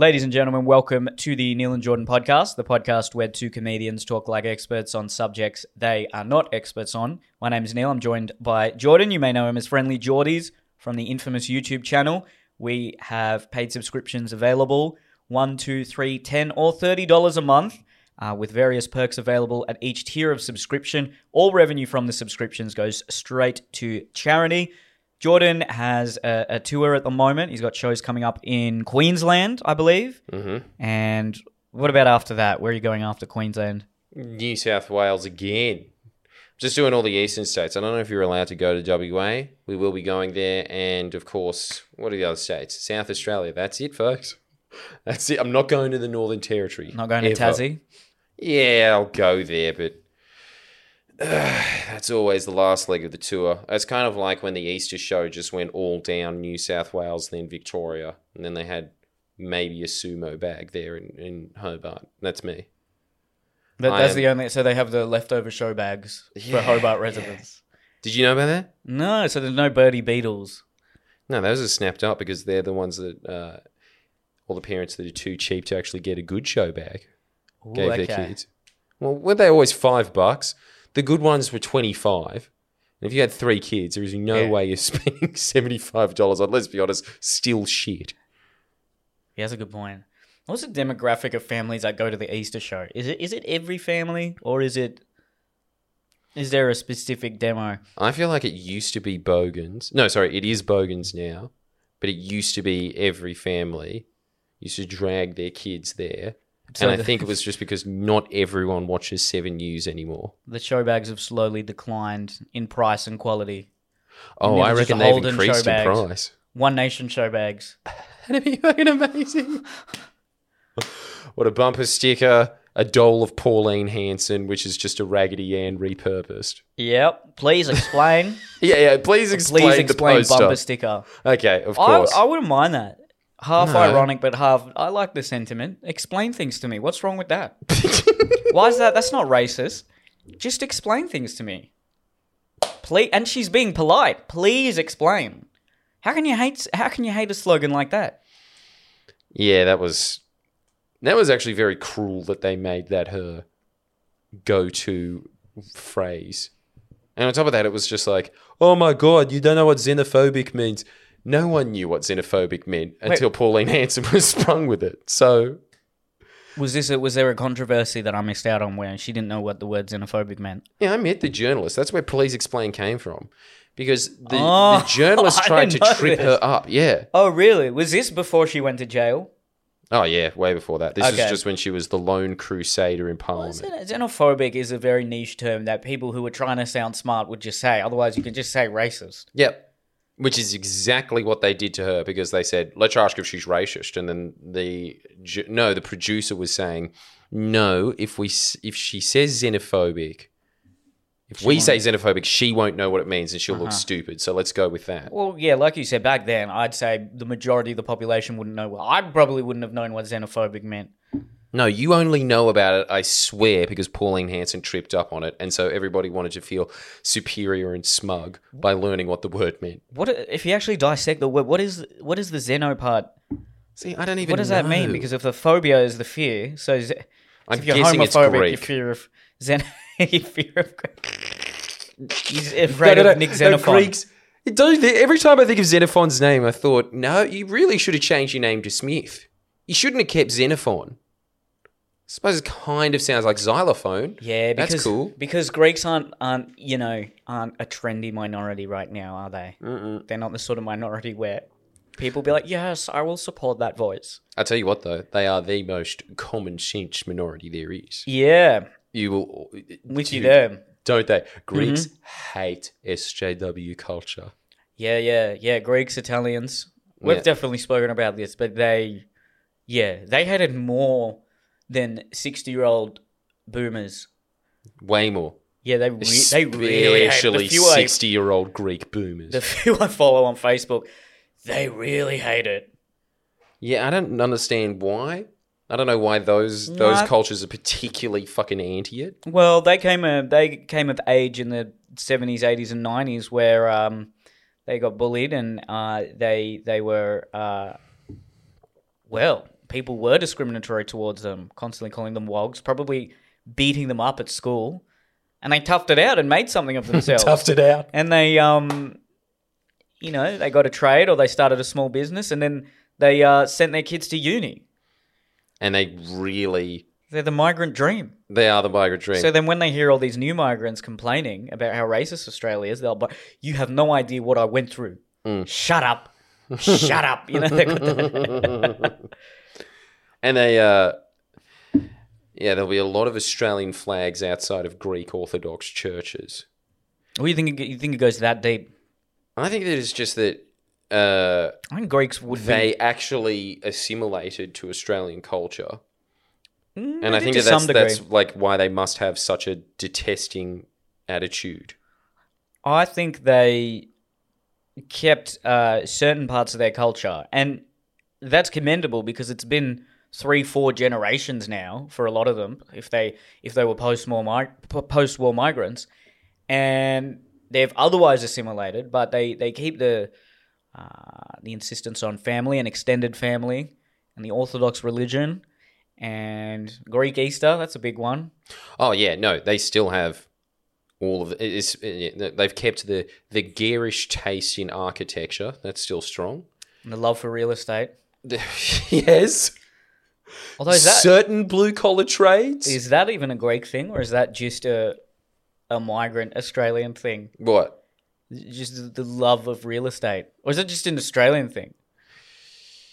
Ladies and gentlemen, welcome to the Neil and Jordan podcast, the podcast where two comedians talk like experts on subjects they are not experts on. My name is Neil. I'm joined by Jordan. You may know him as FriendlyJordies from the infamous YouTube channel. We have paid subscriptions available one, two, three, ten, or thirty dollars a month. Uh, with various perks available at each tier of subscription. All revenue from the subscriptions goes straight to charity. Jordan has a, a tour at the moment. He's got shows coming up in Queensland, I believe. Mm-hmm. And what about after that? Where are you going after Queensland? New South Wales again. Just doing all the eastern states. I don't know if you're allowed to go to WA. We will be going there, and of course, what are the other states? South Australia. That's it, folks. That's it. I'm not going to the Northern Territory. Not going to ever. Tassie? Yeah, I'll go there, but that's always the last leg of the tour. It's kind of like when the Easter show just went all down New South Wales, then Victoria, and then they had maybe a sumo bag there in, in Hobart. That's me. That, that's am- the only. So they have the leftover show bags for Hobart residents. Did you know about that? No, so there's no Bertie Beetles. No, those are snapped up because they're the ones that uh, all the parents that are too cheap to actually get a good show bag Ooh, gave okay. their kids. Well, weren't they always five bucks? The good ones were twenty five. And if you had three kids, there is no Yeah. way you're spending seventy five dollars on. Let's be honest, still shit. Yeah, that's a good point. What's the demographic of families that go to the Easter show? Is it is it every family or is it is there a specific demo? I feel like it used to be Bogans. No, sorry, it is Bogans now, but it used to be every family used to drag their kids there. So and I the- think it was just because not everyone watches Seven News anymore. The show bags have slowly declined in price and quality. Oh, I reckon they've increased in price. One Nation show bags. That'd be fucking amazing. what a bumper sticker, a doll of Pauline Hanson, which is just a Raggedy Ann repurposed. Yep. Please explain. Yeah, yeah. Please explain, Please explain bumper sticker. Okay, of I, course. I wouldn't mind that. Half No. ironic, but half. I like the sentiment. Explain things to me. What's wrong with that? Why is that? That's not racist. Just explain things to me. Please. And she's being polite. Please explain. How can you hate? How can you hate a slogan like that? yeah, that was that was actually very cruel that they made that her go-to phrase. And on top of that, it was just like, "Oh my god, you don't know what xenophobic means." No one knew what xenophobic meant until Pauline Hanson was sprung with it. So Was this? A, was there a controversy that I missed out on where she didn't know what the word xenophobic meant? Yeah, I met the journalist. That's where Please Explain came from. Because the, Oh, the journalist I tried to didn't know trip this. her up. Yeah. Oh, really? Was this before she went to jail? Oh, yeah, way before that. This Okay. is just when she was the lone crusader in Parliament. xen- Xenophobic is a very niche term that people who are trying to sound smart would just say. Otherwise, you can just say racist. Yep. Which is exactly what they did to her because they said, let's ask if she's racist. And then the, no, the producer was saying, no, if we, if she says xenophobic, if we say xenophobic, she won't know what it means and she'll Uh-huh. look stupid. So let's go with that. Well, yeah, like you said back then, I'd say the majority of the population wouldn't know. Well, I probably wouldn't have known what xenophobic meant. No, you only know about it, I swear, because Pauline Hanson tripped up on it. And so everybody wanted to feel superior and smug by learning what the word meant. What if you actually dissect the word? What is what is the xeno part? See, I don't even What does that mean? Because if the phobia is the fear, so ze- I'm if you're guessing it's homophobic, you Greek. fear of xen, you fear of. He's afraid of Nick Xenophon. Greeks. Every time I think of Xenophon's name, I thought, no, you really should have changed your name to Smith. You shouldn't have kept Xenophon. I suppose it kind of sounds like xylophone. Yeah, because That's cool. because Greeks aren't aren't you know aren't a trendy minority right now, are they? Mm-mm. They're not the sort of minority where people be like, yes, I will support that voice. I tell you what, though, they are the most common sense minority there is. Yeah, You will, with you there. don't they? Greeks Mm-hmm. hate SJW culture. Yeah, yeah, yeah. Greeks, Italians. We've Yeah. definitely spoken about this, but they, yeah, they hated more than sixty-year-old boomers. Way more. Yeah, they re- they really hate Especially the few I, sixty-year-old Greek boomers. the few I follow on Facebook. They really hate it. yeah, I don't understand why. I don't know why those those cultures are particularly fucking anti it. Well, they came a, they came of age in the seventies, eighties, and nineties where um, they got bullied and uh, they they were uh, well people were discriminatory towards them, constantly calling them wogs, probably beating them up at school, and they toughed it out and made something of themselves. Toughed it out. and they um you know they got a trade or they started a small business and then they uh, sent their kids to uni And they really, they're the migrant dream they are the migrant dream. so then when they hear all these new migrants complaining about how racist australia is they'll be you have no idea what i went through shut up shut up you know they got that. And they, uh, yeah, there'll be a lot of Australian flags outside of Greek Orthodox churches. what do you think it- you think it goes that deep I think that it's just that uh, i think greeks would they actually assimilated to Australian culture, be and I think that that's, that's like why they must have such a detesting attitude. I think they kept uh, certain parts of their culture, and that's commendable because it's been three, four generations now for a lot of them. If they if they were post war mig- post war migrants, and they've otherwise assimilated, but they they keep the uh, the insistence on family and extended family and the Orthodox religion and Greek Easter. That's a big one. Oh yeah, no, they still have all of it. It's, they've kept the the garish taste in architecture. That's still strong. And the love for real estate. yes, Although is that certain blue collar trades. Is that even a Greek thing, or is that just a a migrant Australian thing? what? Just the- love of real estate, or is it just an Australian thing?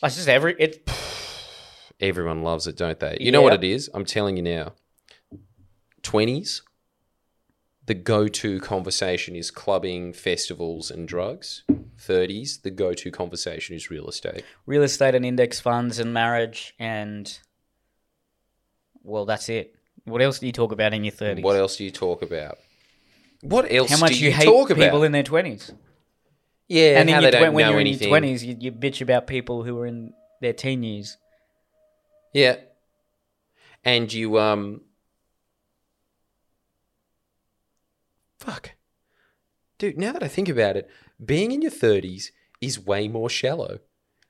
It's just every it. Everyone loves it, don't they? You know what it is? I'm telling you now. 20s, the go to conversation is clubbing, festivals, and drugs. 30s, the go to conversation is real estate. Real estate and index funds and marriage and well, that's it. What else do you talk about in your thirties? What else do you talk about? What else How much do you, you, hate talk people about? in their twenties, yeah, and how in they your, don't when you're in your twenties, you, you bitch about people who are in their teen years. Yeah. And you um Fuck. Dude, now that I think about it, being in your 30s is way more shallow.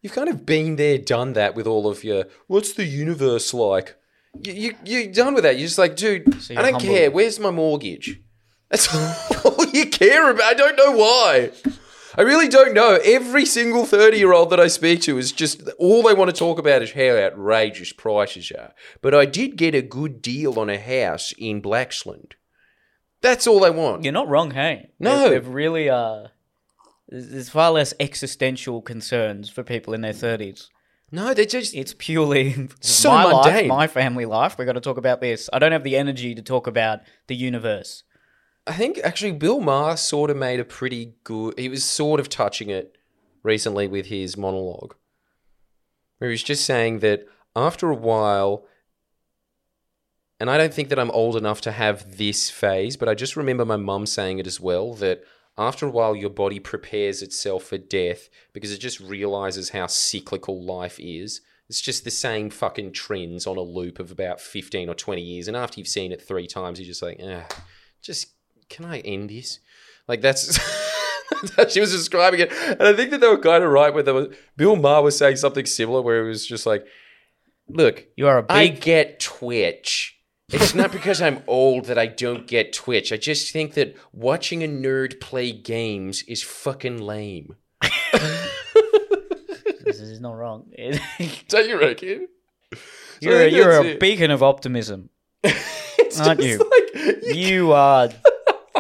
You've kind of been there, done that with all of your what's the universe like? You, you you're done with that. You're just like, dude, So I don't humble. care. Where's my mortgage? That's all you care about. I don't know why. I really don't know. Every single 30 year old that I speak to is just all they want to talk about is how outrageous prices are. But I did get a good deal on a house in Blaxland. That's all they want. You're not wrong, hey? No. They've, they've really uh. There's far less existential concerns for people in their thirties. No, they're just. It's purely So my life, my family life. We've got to talk about this. I don't have the energy to talk about the universe. I think actually Bill Maher sort of made a pretty good. He was sort of touching it recently with his monologue, where he was just saying that after a while, and I don't think that I'm old enough to have this phase, but I just remember my mum saying it as well that after a while your body prepares itself for death because it just realizes how cyclical life is. It's just the same fucking trends on a loop of about 15 or 20 years. And after you've seen it three times, you're just like, ah, just can I end this? Like that's she was describing it, and I think that they were kind of right. Where there was Bill Maher was saying something similar, where it was just like, "Look, You are a big. I get Twitch. It's not because I'm old that I don't get Twitch. I just think that watching a nerd play games is fucking lame." this is not wrong. Don't you reckon? You're a, you're a it. beacon of optimism. It's aren't you? like- You are.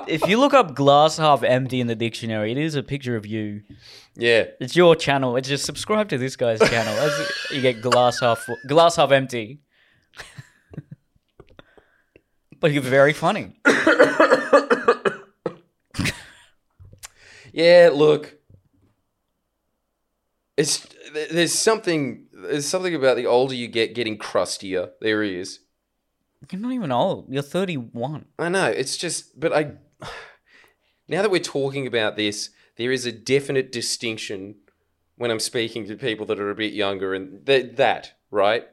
if you look up glass half empty in the dictionary, it is a picture of you. yeah, It's your channel. It's just subscribe to this guy's channel. As you get glass half glass half empty. But you're very funny. Yeah, look. It's there's something there's something about the older you get getting crustier. There he is. You're not even old. You're 31. I know. It's just but I now that we're talking about this, there is a definite distinction when I'm speaking to people that are a bit younger and th- that, right?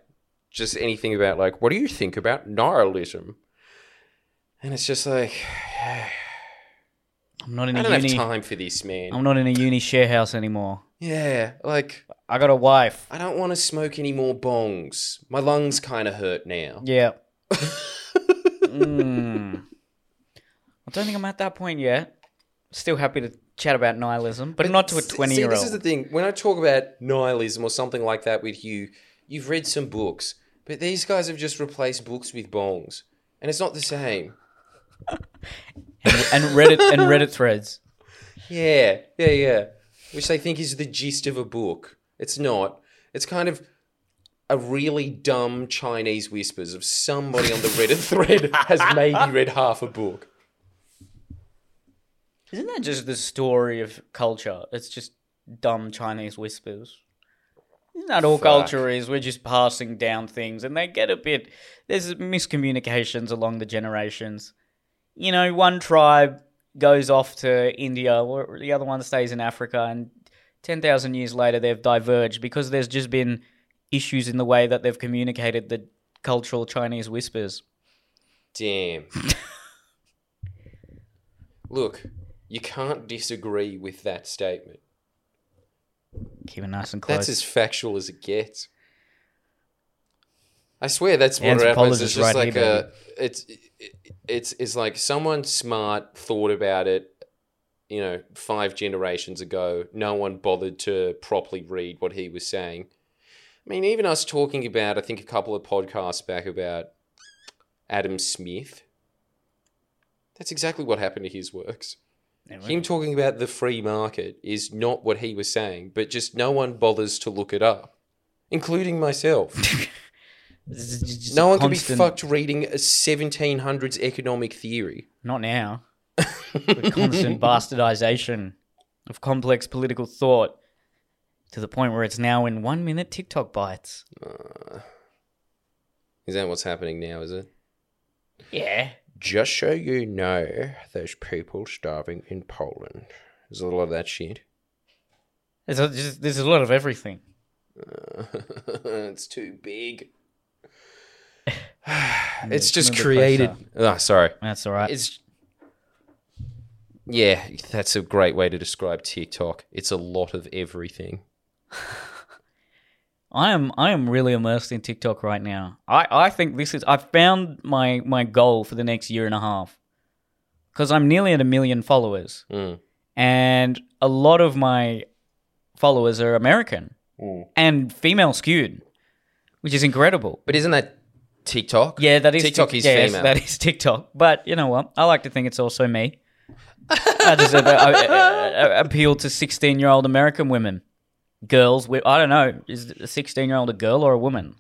Just anything about like what do you think about nihilism? And it's just like I'm not in I a don't uni. have time for this, man. I'm not in a uni share house anymore. Yeah, like I got a wife. I don't want to smoke any more bongs. My lungs kind of hurt now. Yeah. mm. I don't think I'm at that point yet. Still happy to chat about nihilism, but, not to a s- 20 year old. See, This is the old. thing. When I talk about nihilism or something like that with you, you've read some books, but these guys have just replaced books with bongs, and it's not the same. And Reddit and Reddit threads. Yeah, yeah, yeah. Which they think is the gist of a book. It's not. It's kind of a really dumb Chinese whispers of somebody on the Reddit thread has maybe read half a book. Isn't that just the story of culture? It's just dumb Chinese whispers. Isn't that all Fuck. culture is? We're just passing down things, and they get a bit. There's miscommunications along the generations. You know, one tribe goes off to India, or the other one stays in Africa, and ten thousand years later they've diverged because there's just been issues in the way that they've communicated the cultural Chinese whispers. Damn. Look, you can't disagree with that statement. Keep it nice and close. That's as factual as it gets. I swear that's what happens. It's just right like here, a, it's it's it's like someone smart thought about it. You know, five generations ago, no one bothered to properly read what he was saying. I mean, even us talking about, I think a couple of podcasts back about Adam Smith. That's exactly what happened to his works. Him talking about the free market is not what he was saying, but just no one bothers to look it up, including myself. No one can be fucked reading a 1700s economic theory. Not now. Constant bastardization of complex political thought to the point where it's now in one minute TikTok bites. Uh, is that what's happening now, is it? Yeah. Just so you know, there's people starving in Poland. There's a lot of that shit. There's a, there's a lot of everything. it's too big. it's just created. Oh, sorry. That's all right. It's yeah, that's a great way to describe TikTok. It's a lot of everything. I am I am really immersed in TikTok right now. I, I think this is I've found my my goal for the next year and a half. Cuz I'm nearly at a million followers. Mm. And a lot of my followers are American Mm. and female skewed, which is incredible. But isn't that TikTok? Yeah, that is TikTok Tik- is yes, female. That is TikTok. But you know what? I like to think it's also me. I just uh, uh, uh, appeal to sixteen-year-old American women, girls. With, I don't know, is a sixteen-year-old a girl or a woman?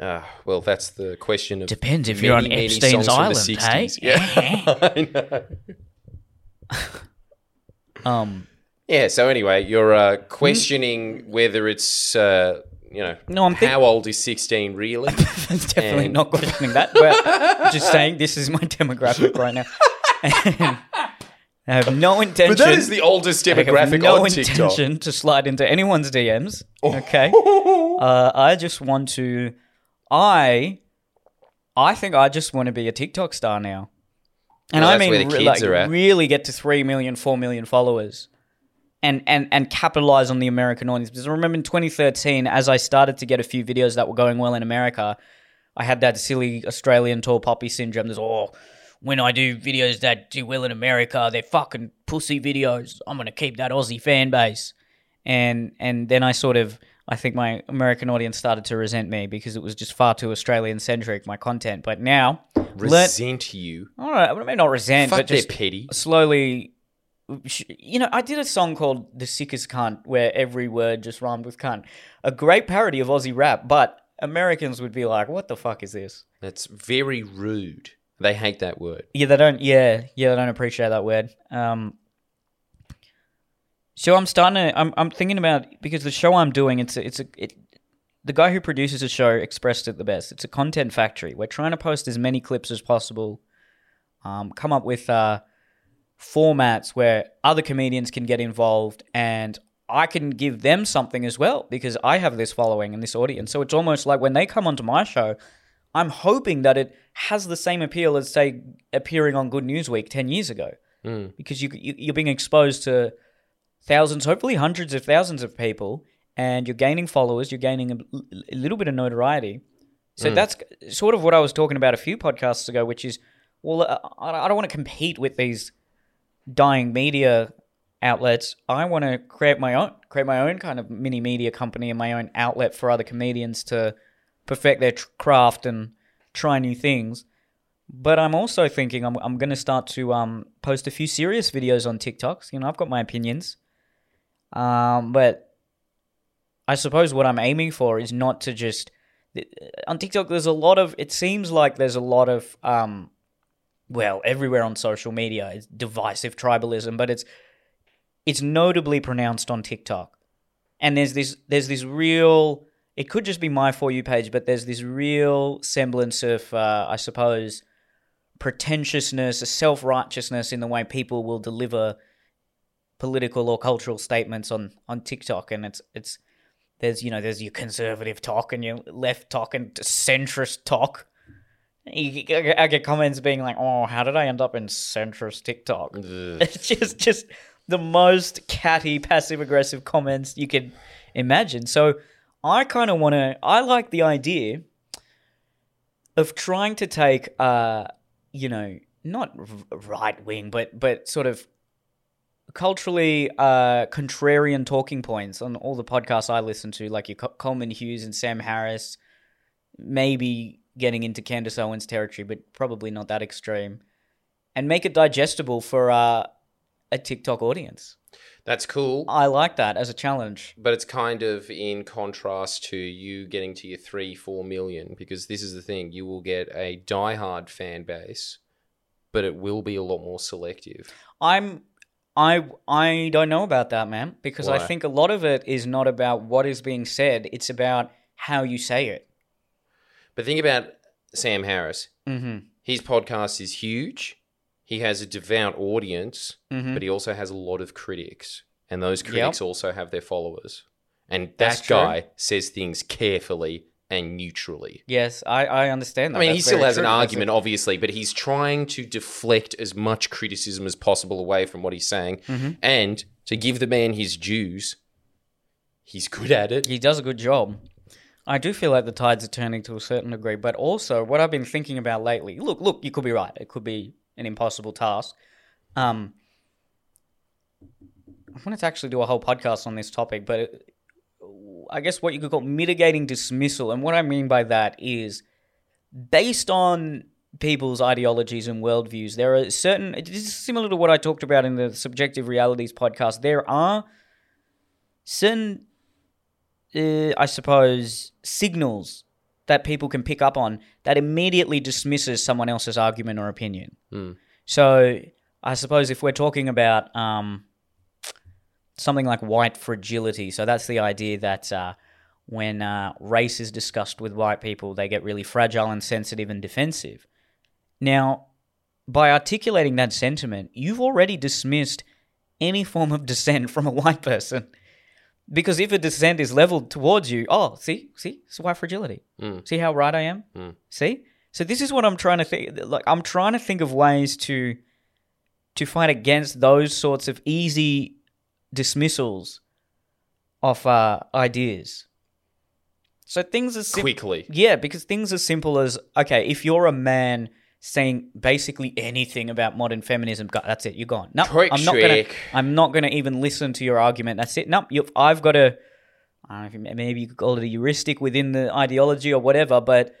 Ah, well, that's the question of Depends if you're on many, many Epstein's songs from the Island, hey? Yeah, I know. Um, Yeah. So anyway, you're uh, questioning whether it's uh, you know No, I'm think- how old is 16 really? That's definitely And- not questioning that. But just saying, this is my demographic right now. I have no intention. but that is the oldest I have demographic no on TikTok. intention to slide into anyone's DMs. Okay. uh, I just want to. I. I think I just want to be a TikTok star now. And Well, I that's mean, where the re- kids like, are at. really get to 3 million, 4 million followers. And, and, and capitalize on the American audience. Because I remember in 2013, as I started to get a few videos that were going well in America, I had that silly Australian tall poppy syndrome. There's, oh, when I do videos that do well in America, they're fucking pussy videos. I'm going to keep that Aussie fan base. And, and then I sort of, I think my American audience started to resent me because it was just far too Australian centric, my content. But now, Resent you. All right, I maybe not resent, Fuck, but just they're slowly you know i did a song called the sickest cunt where every word just rhymed with cunt. A great parody of aussie rap but americans would be like what the fuck is this? That's very rude. They hate that word. yeah they don't yeah yeah they don't appreciate that word. Um so i'm starting to i'm, I'm thinking about because the show i'm doing it's a, it's a it, the guy who produces the show expressed it the best. It's a content factory. We're trying to post as many clips as possible um, come up with uh, formats where other comedians can get involved and I can give them something as well because I have this following and this audience. So it's almost like when they come onto my show, I'm hoping that it has the same appeal as, say, appearing on Good News Week 10 years ago Mm. because you, you, you're being exposed to thousands, hopefully hundreds of thousands of people, and you're gaining followers, you're gaining a, a little bit of notoriety. So that's sort of what I was talking about a few podcasts ago, which is, well, uh, I I don't want to compete with these dying media outlets. I want to create my own, create my own kind of mini media company and my own outlet for other comedians to perfect their craft and try new things. But I'm also thinking I'm, I'm going to start to um, post a few serious videos on TikToks. You know, I've got my opinions. Um, but I suppose what I'm aiming for is not to just. On TikTok, there's a lot of. It seems like there's a lot of. Um, well, everywhere on social media, it's divisive tribalism, but it's it's notably pronounced on TikTok. And there's this there's this real it could just be my for you page, but there's this real semblance of uh, I suppose pretentiousness, a self righteousness in the way people will deliver political or cultural statements on on TikTok, and it's it's there's you know there's your conservative talk and your left talk and centrist talk. You, I get comments being like, "Oh, how did I end up in centrist TikTok?" It's just just the most catty, passive aggressive comments you could imagine. So I kind of want to. I like the idea of trying to take, uh, you know, not right wing, but but sort of culturally uh, contrarian talking points on all the podcasts I listen to, like your Col- Coleman Hughes and Sam Harris. Maybe getting into Candace Owens territory, but probably not that extreme, and make it digestible for uh, a TikTok audience. That's cool. I like that as a challenge. But it's kind of in contrast to you getting to your three, four million, because this is the thing you will get a diehard fan base, but it will be a lot more selective. I'm I I don't know about that, man, because I think a lot of it is not about what is being said; it's about how you say it. But think about Sam Harris. Mm-hmm. His podcast is huge. He has a devout audience, Mhm. but he also has a lot of critics. And those Yep. critics also have their followers. And That's that true. guy says things carefully and neutrally. Yes, I, I understand that. I mean, he still has an true. That's argument, obviously, but he's trying to deflect as much criticism as possible away from what he's saying. Mhm. And to give the man his dues, he's good at it. He does a good job. I do feel like the tides are turning to a certain degree, but also what I've been thinking about lately. Look, look, you could be right. It could be an impossible task. Um, I wanted to actually do a whole podcast on this topic, but it, I guess what you could call mitigating dismissal. And what I mean by that is based on people's ideologies and worldviews, there are certain, this is similar to what I talked about in the Subjective Realities podcast. There are certain, uh, I suppose, signals that people can pick up on that immediately dismisses someone else's argument or opinion. Hmm. So I suppose if we're talking about um, something like white fragility, so that's the idea that uh, when uh, race is discussed with white people, they get really fragile and sensitive and defensive. Now, by articulating that sentiment, you've already dismissed any form of dissent from a white person. Because if a dissent is leveled towards you, oh, see, see, it's white fragility. Mm. See how right I am? Mm. See? So this is what I'm trying to think. Like I'm trying to think of ways to to fight against those sorts of easy dismissals of uh, ideas. So things as sim- Quickly. yeah, because things as simple as okay, if you're a man saying basically anything about modern feminism, go, that's it, you're gone. No, Prick I'm not gonna. I'm not gonna even listen to your argument. That's it. No, you've, I've got a. I don't know if maybe you could call it a heuristic within the ideology or whatever, but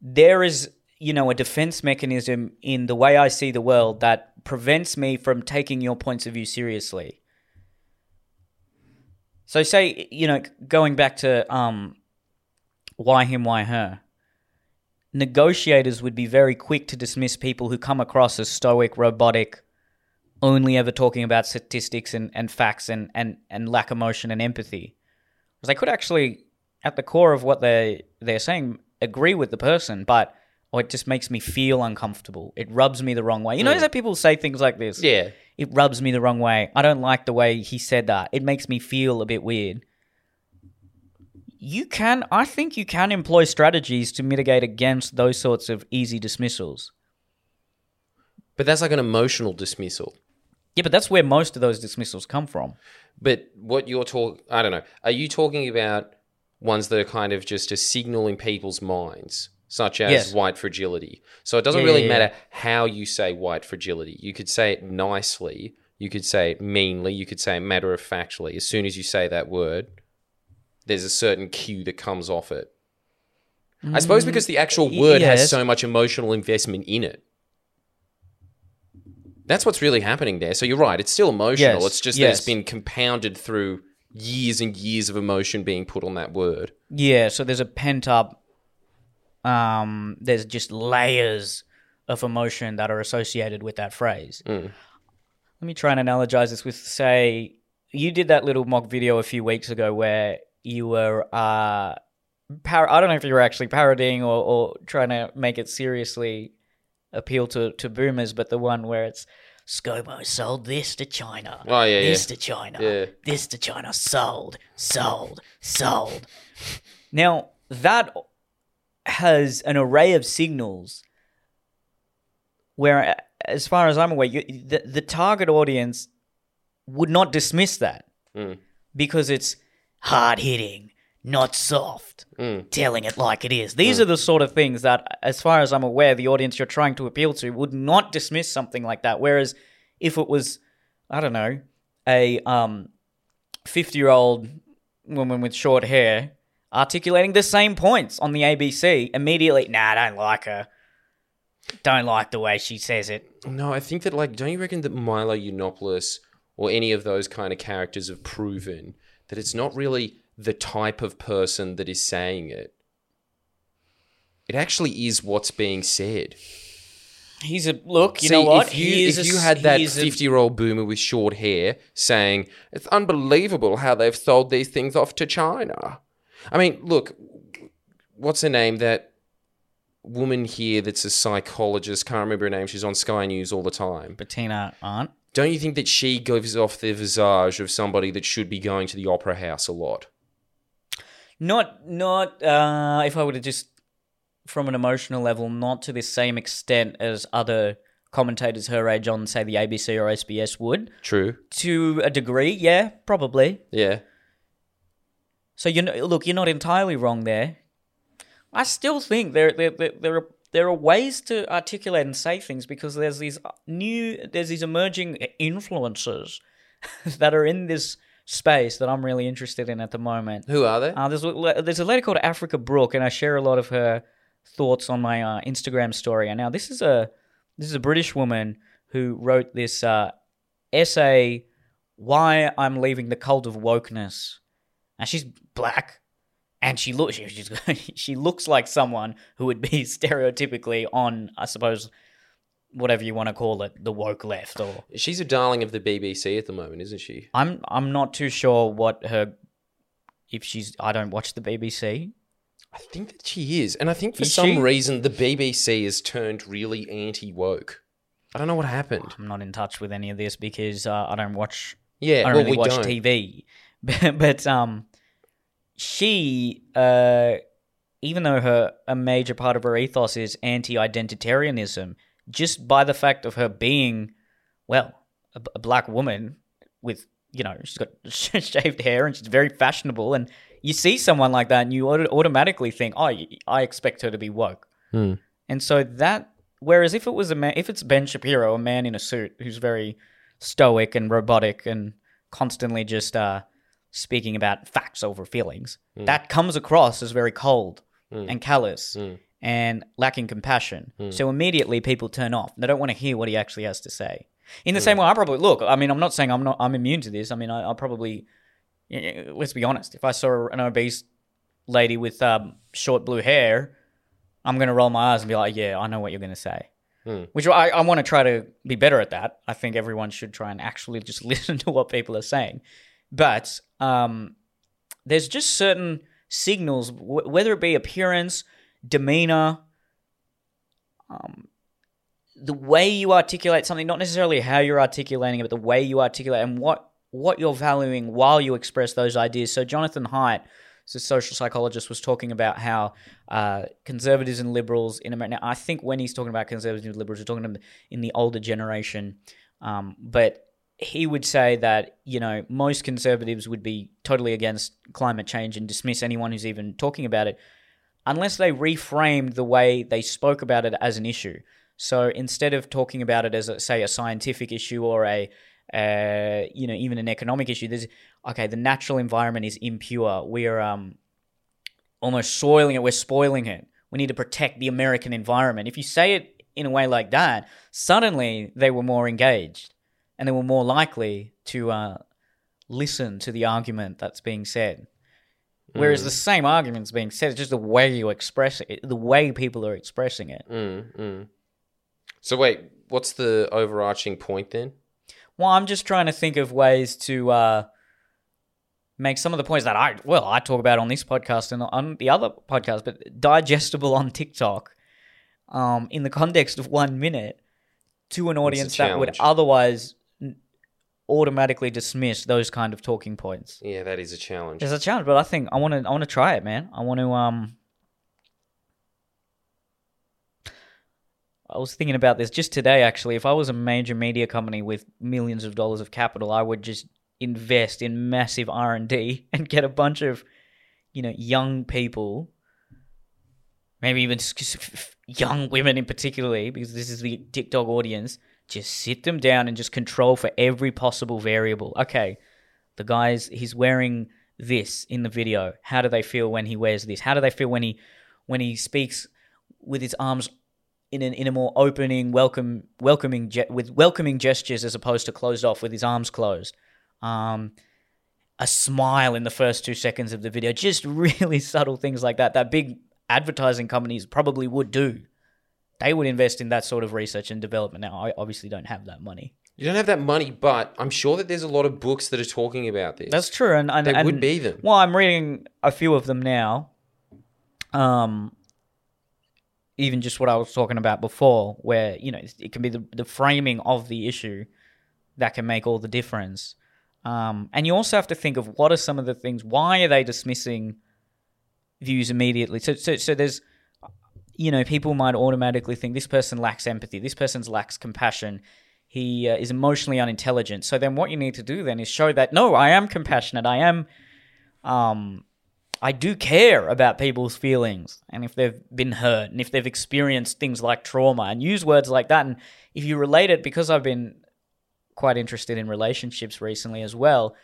there is, you know, a defense mechanism in the way I see the world that prevents me from taking your points of view seriously. So, say, you know, going back to um, why him, why her, negotiators would be very quick to dismiss people who come across as stoic, robotic, only ever talking about statistics and, and facts and, and, and lack emotion and empathy. Because they could actually, at the core of what they they're saying, agree with the person, but or it just makes me feel uncomfortable. It rubs me the wrong way. You know Mm. that people say things like this. Yeah. It rubs me the wrong way. I don't like the way he said that. It makes me feel a bit weird. You can, I think, you can employ strategies to mitigate against those sorts of easy dismissals. But that's like an emotional dismissal. Yeah, but that's where most of those dismissals come from. But what you're talking, I don't know. Are you talking about ones that are kind of just a signal in people's minds, such as Yes. white fragility? So it doesn't Yeah, really yeah, yeah. matter how you say white fragility. You could say it nicely, you could say it meanly, you could say it matter of factly. As soon as you say that word, there's a certain cue that comes off it. I suppose because the actual word has so much emotional investment in it. That's what's really happening there. So you're right, it's still emotional. Yes, It's just that it's been compounded through years and years of emotion being put on that word. Yeah, so there's a pent up um there's just layers of emotion that are associated with that phrase. Mm. Let me try and analogize this with say you did that little mock video a few weeks ago where you were uh par- I don't know if you were actually parodying or, or trying to make it seriously appeal to, to boomers, but the one where it's ScoMo sold this to China. Oh, yeah, yeah. This to China. Yeah. This to China. Sold. Sold. Sold. Now, that has an array of signals where, as far as I'm aware, you, the, the target audience would not dismiss that Mm. because it's hard hitting, not soft, Mm. telling it like it is. These are the sort of things that, as far as I'm aware, the audience you're trying to appeal to would not dismiss something like that. Whereas if it was, I don't know, a um, 50 year old woman with short hair articulating the same points on the ABC, immediately, nah, I don't like her. Don't like the way she says it. No, I think that like, don't you reckon that Milo Yiannopoulos or any of those kind of characters have proven that it's not really the type of person that is saying it. It actually is what's being said. He's a look. You See, know what? If you, He is if a you s- had that he is a- fifty-year-old boomer with short hair saying it's unbelievable how they've sold these things off to China. I mean, look, what's her name? That woman here that's a psychologist. Can't remember her name. She's on Sky News all the time. Bettina Arndt. Don't you think that she gives off the visage of somebody that should be going to the opera house a lot? Not, not. Uh, if I were to just, from an emotional level, not to the same extent as other commentators her age on, say, the ABC or SBS would. True. To a degree, yeah, probably. Yeah. So you know, look, you're not entirely wrong there. I still think there, there, there, there are there are ways to articulate and say things because there's these new, there's these emerging influences that are in this space that I'm really interested in at the moment. Who are they? Uh, there's a, there's a lady called Africa Brooke, and I share a lot of her thoughts on my uh, Instagram story. And now this is a this is a British woman who wrote this uh, essay, "Why I'm Leaving the Cult of Wokeness." And she's black, and she looks she, she looks like someone who would be stereotypically on, I suppose, whatever you want to call it, the woke left or She's a darling of the BBC at the moment, isn't she? I'm I'm not too sure what her if she's I don't watch the BBC. I think that she is. And I think for Is some she? reason the BBC has turned really anti woke. I don't know what happened. I'm not in touch with any of this because uh, I don't watch Yeah, I don't well, really we watch don't. TV. But, but um she uh even though her a major part of her ethos is anti-identitarianism, just by the fact of her being well, a, a black woman with you know, she's got shaved hair and she's very fashionable and you see someone like that and you auto- automatically think, "Oh, I expect her to be woke." Hmm. And so that, whereas if it was a man, if it's Ben Shapiro, a man in a suit who's very stoic and robotic and constantly just uh, speaking about facts over feelings, that comes across as very cold and callous Mm. and lacking compassion. So immediately people turn off. They don't want to hear what he actually has to say. In the same way, I probably look. I mean, I'm not saying I'm not. I'm immune to this. I mean, I, I'll probably. Let's be honest. If I saw an obese lady with um, short blue hair, I'm going to roll my eyes and be like, yeah, I know what you're going to say. Hmm. Which I, I want to try to be better at that. I think everyone should try and actually just listen to what people are saying. But um, there's just certain signals, whether it be appearance, demeanor, um, the way you articulate something, not necessarily how you're articulating it, but the way you articulate and what what you're valuing while you express those ideas. So Jonathan Haidt, who's a social psychologist, was talking about how uh, conservatives and liberals in America. Now, I think when he's talking about conservatives and liberals, he's talking about in the older generation, um, but he would say that you know most conservatives would be totally against climate change and dismiss anyone who's even talking about it unless they reframed the way they spoke about it as an issue. So instead of talking about it as a, say a scientific issue or a uh, you know even an economic issue, there's okay the natural environment is impure. We're um almost soiling it. We're spoiling it. We need to protect the American environment. If you say it in a way like that, suddenly they were more engaged and they were more likely to uh, listen to the argument that's being said. Whereas the same argument's being said, it's just the way you express it, the way people are expressing it. Mm, mm. So wait, what's the overarching point then? Well, I'm just trying to think of ways to uh, make some of the points that I, well, I talk about on this podcast and on the other podcast, but digestible on TikTok um, in the context of one minute to an audience that would otherwise automatically dismiss those kind of talking points. Yeah, that is a challenge. It's a challenge, but I think I want to. I want to try it, man. I want to. Um, I was thinking about this just today. Actually, if I was a major media company with millions of dollars of capital, I would just invest in massive R and D and get a bunch of, you know, young people, maybe even young women in particularly, because this is the TikTok audience. Just sit them down and just control for every possible variable. Okay, the guy's he's wearing this in the video. How do they feel when he wears this? How do they feel when he when he speaks with his arms in an in a more opening, welcome welcoming ge- with welcoming gestures as opposed to closed off with his arms closed. Um, a smile in the first two seconds of the video. Just really subtle things like that. That big advertising companies probably would do. They would invest in that sort of research and development. Now, I obviously don't have that money. You don't have that money, but I'm sure that there's a lot of books that are talking about this. That's true, and, and They and- would be them. Well, I'm reading a few of them now. Um, even just what I was talking about before, where you know it can be the the framing of the issue that can make all the difference. Um, and you also have to think of what are some of the things. Why are they dismissing views immediately? So, so, so there's, you know, people might automatically think this person lacks empathy. This person lacks compassion. He uh, is emotionally unintelligent. So then, what you need to do then is show that no, I am compassionate. I am, um, I do care about people's feelings and if they've been hurt and if they've experienced things like trauma and use words like that. And if you relate it, because I've been quite interested in relationships recently as well,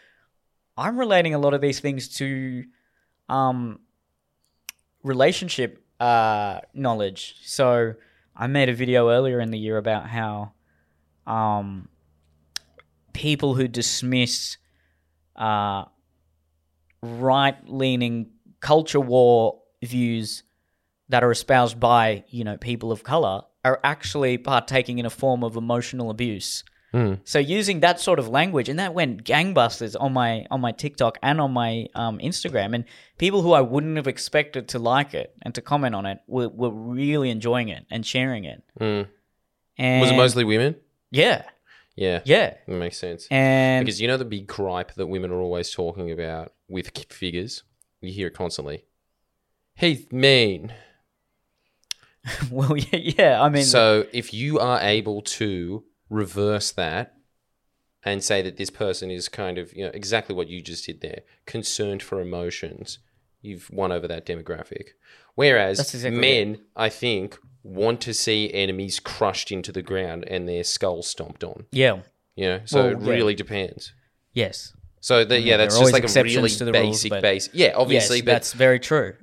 I'm relating a lot of these things to um, relationship uh, knowledge. So I made a video earlier in the year about how um, people who dismiss uh, right leaning culture war views that are espoused by you know people of color are actually partaking in a form of emotional abuse. So using that sort of language, and that went gangbusters on my on my TikTok and on my um, Instagram, and people who I wouldn't have expected to like it and to comment on it were, were really enjoying it and sharing it. Mm. And Was it mostly women? Yeah, Yeah, yeah, that makes sense. and Because you know the big gripe that women are always talking about with figures? You hear it constantly. He's mean. well, yeah, yeah. I mean, so if you are able to reverse that and say that this person is kind of, you know, exactly what you just did there, concerned for emotions, you've won over that demographic. Whereas exactly men, I think, want to see enemies crushed into the ground and their skulls stomped on. yeah, You know, so Well, it yeah. really depends. yes, So that, yeah, there that's just like a really to the rules, basic but- base. Yeah, obviously, yes, but that's very true.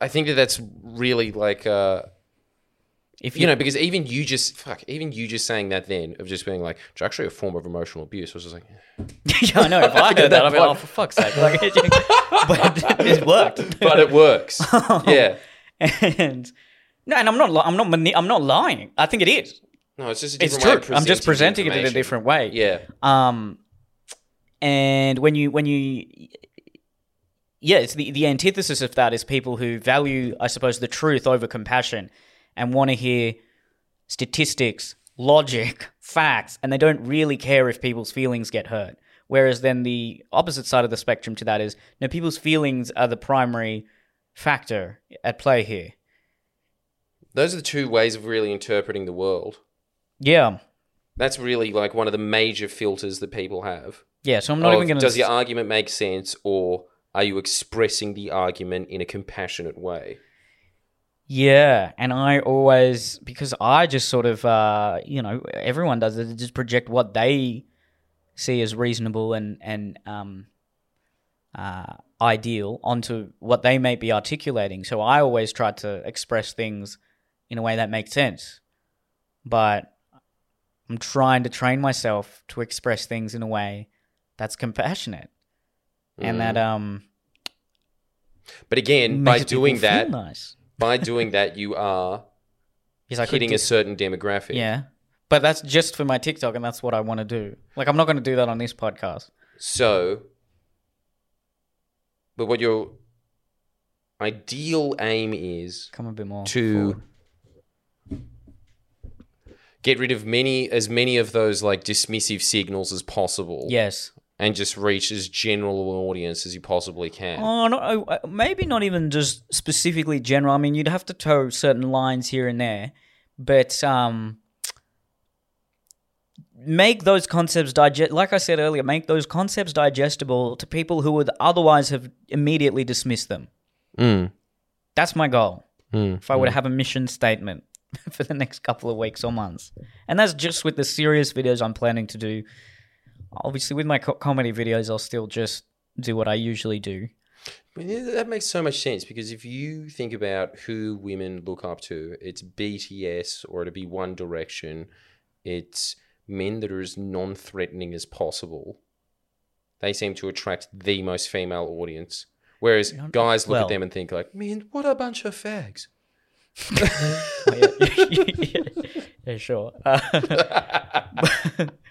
I think that that's really like uh If you know because even you just fuck even you just saying that then of just being like it's actually a form of emotional abuse I was just like yeah, I know. If I heard that, I'd be like, oh, for fuck's sake! Like, but it worked. but it works. yeah. and no, and I'm not. I'm not. I'm not lying. I think it is. No, it's just a It's different true. I'm just presenting it in a different way. Yeah. Um, and when you when you yeah, it's the the antithesis of that is people who value, I suppose, the truth over compassion, and want to hear statistics, logic, facts, and they don't really care if people's feelings get hurt. Whereas then the opposite side of the spectrum to that is no, people's feelings are the primary factor at play here. Those are the two ways of really interpreting the world. Yeah, That's really like one of the major filters that people have. Yeah, so I'm not even going to. does your argument make sense, or are you expressing the argument in a compassionate way? Yeah, and I always because I just sort of uh, you know everyone does it. Just project what they see as reasonable and and um, uh, ideal onto what they may be articulating. So I always try to express things in a way that makes sense, but I'm trying to train myself to express things in a way that's compassionate and that um But again, by doing that, nice. By doing that, you are Yes, I could hitting do- a certain demographic. Yeah. But that's just for my TikTok and that's what I want to do. Like I'm not going to do that on this podcast. So, but what your ideal aim is Come a bit more to forward. get rid of many as many of those like dismissive signals as possible. Yes. And just reach as general an audience as you possibly can. Oh, no, maybe not even just specifically general. I mean, you'd have to toe certain lines here and there, but um, make those concepts digest. Like I said earlier, make those concepts digestible to people who would otherwise have immediately dismissed them. Mm. That's my goal. Mm. if I were to have a mission statement for the next couple of weeks or months. And that's just with the serious videos I'm planning to do. Obviously, with my co- comedy videos, I'll still just do what I usually do. That makes so much sense because if you think about who women look up to, it's BTS or to be One Direction. It's men that are as non-threatening as possible. They seem to attract the most female audience, whereas guys look well- at them and think like, "Man, what a bunch of fags." Oh, yeah, yeah, sure. Uh,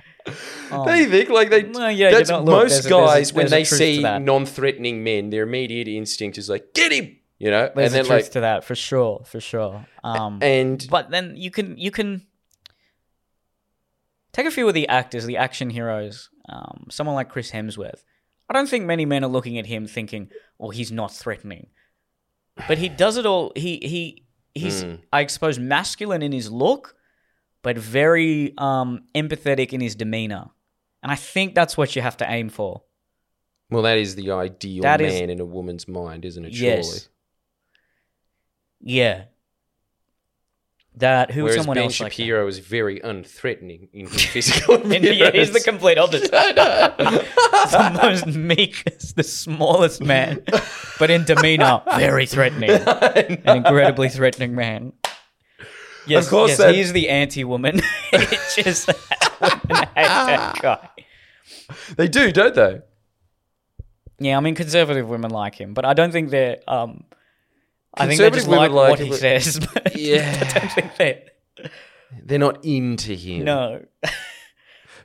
they think like they. well, yeah, that's know, look, most there's a- there's a- guys when they see non-threatening men, their immediate instinct is like, "Get him," you know, there's and a then truth like, to that for sure, for sure. Um, and but then you can you can take a few of the actors, the action heroes. Um, someone like Chris Hemsworth. I don't think many men are looking at him thinking, "Well, he's not threatening," but he does it all. He he he's Hmm. I suppose masculine in his look, but very um, empathetic in his demeanor, and I think that's what you have to aim for. Well, that is the ideal That is- man in a woman's mind, isn't it? Surely. Yes. Yeah. That who Whereas someone Ben else like. Shapiro is very unthreatening in his physical And yeah, he's the complete opposite. the most meek, the smallest man, but in demeanor, very threatening. An incredibly threatening man. Yes, Of course yes, that- he is the anti-woman. It's just women hate that guy. they do, don't they? Yeah, I mean, conservative women like him, but I don't think they're. Um, I think they just like, like what him, he but- says. But Yeah. I don't think they. They're not into him. No.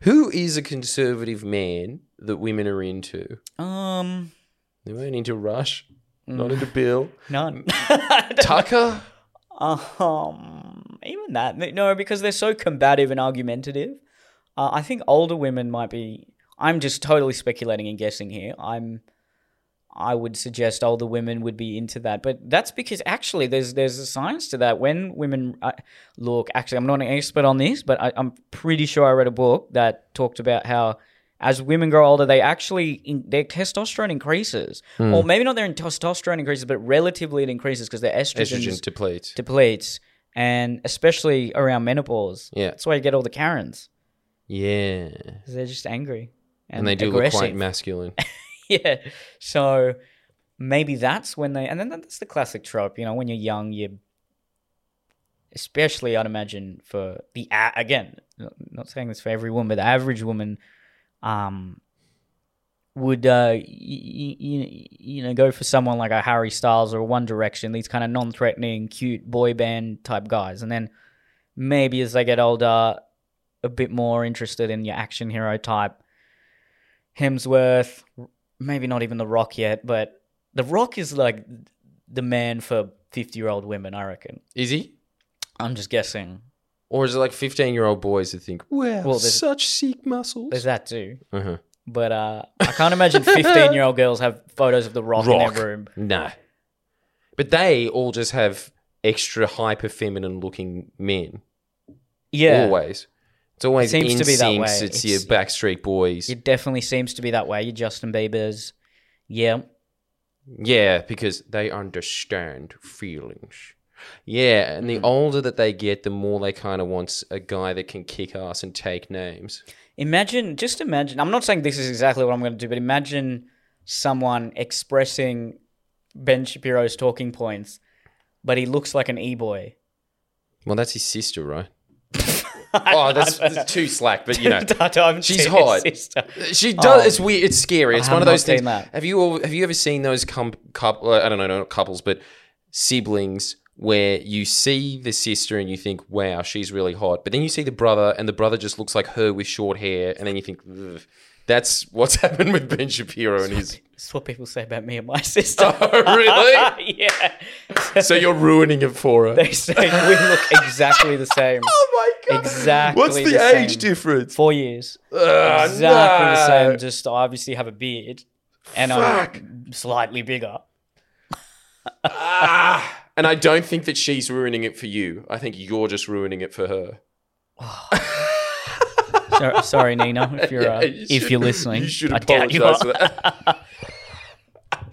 Who is a conservative man that women are into? Um, They weren't into Rush, Mm. not into Bill. none. Tucker? Um, even that, no, because they're so combative and argumentative. Uh, I think older women might be. I'm just totally speculating and guessing here. I'm. I would suggest older women would be into that, but that's because actually there's there's a science to that. When women uh, look, actually, I'm not an expert on this, but I, I'm pretty sure I read a book that talked about how as women grow older, they actually in, their testosterone increases, or maybe not their testosterone increases, but relatively it increases because their estrogen Estrogen depletes. depletes, and especially around menopause. Yeah. That's why you get all the Karens. Yeah. 'cause they're just angry and, they do aggressive. look quite masculine. yeah. So maybe that's when they, and then that's the classic trope. You know, when you're young, you, especially I'd imagine for the a- again, not- not saying this for every woman, but the average woman, um, would uh y- y- y- you know go for someone like a Harry Styles or One Direction, these kind of non-threatening, cute boy band type guys, and then maybe as they get older, a bit more interested in your action hero type. Hemsworth, maybe not even The Rock yet, but The Rock is like the man for 50 year old women, I reckon. Is he? I'm just guessing. Or is it like 15 year old boys that think, wow, Well, such sick muscles? There's that too. uh-huh. But uh, I can't imagine 15 year old girls have photos of The Rock, in Rock. their room. No. But they all just have extra hyper feminine looking men. Yeah. Always. It's always Seems to be that way. It's, your It's- Backstreet Boys. It definitely seems to be that way. Your Justin Bieber's, yeah. Yeah, because they understand feelings. Yeah, and Hmm. the older that they get, the more they kind of want a guy that can kick ass and take names. Imagine, just imagine. I'm not saying this is exactly what I'm going to do, but imagine someone expressing Ben Shapiro's talking points, but he looks like an e-boy. Well, that's his sister, right? oh, that's, that's too slack, but you know. know, she's hot. She does. Oh. it's weird. It's scary. It's I one of those things. that. Have you all, have you ever seen those com- couple? I don't know, not couples, but siblings where you see the sister and you think, "Wow, she's really hot," but then you see the brother, and the brother just looks like her with short hair, and then you think, Ugh. "That's what's happened with Ben Shapiro and his." That's what people say about me and my sister. Oh, really? yeah. So you're ruining it for her. They say we look exactly the same. oh my god! Exactly What's the, the age same. difference? Four years. Ugh, exactly the same. Just I obviously have a beard, and Fuck. I'm slightly bigger. Ah, and I don't think that she's ruining it for you. I think you're just ruining it for her. So, sorry, Nina, if you're uh, Yeah, you if should- you're listening. you should I doubt you are. apologize for that.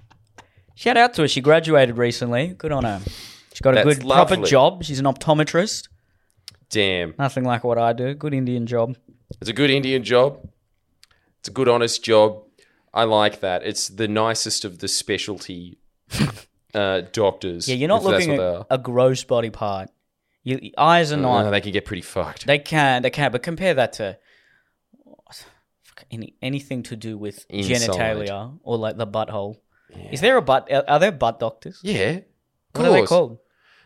Shout out to her. She graduated recently. Good on her. She's got a That's good proper lovely. job. She's an optometrist. Damn, Nothing like what I do. Good Indian job. it's a good Indian job. It's a good, honest job. I like that. It's the nicest of the specialty uh, doctors. Yeah, you're not if that's looking what at a gross body part. Your eyes are not. Uh, they can get pretty fucked. They can, they can, but compare that to fuck, any anything to do with Inside. genitalia or like the butthole. Is there a butt? Are are there butt doctors? yeah, of What are they course. called?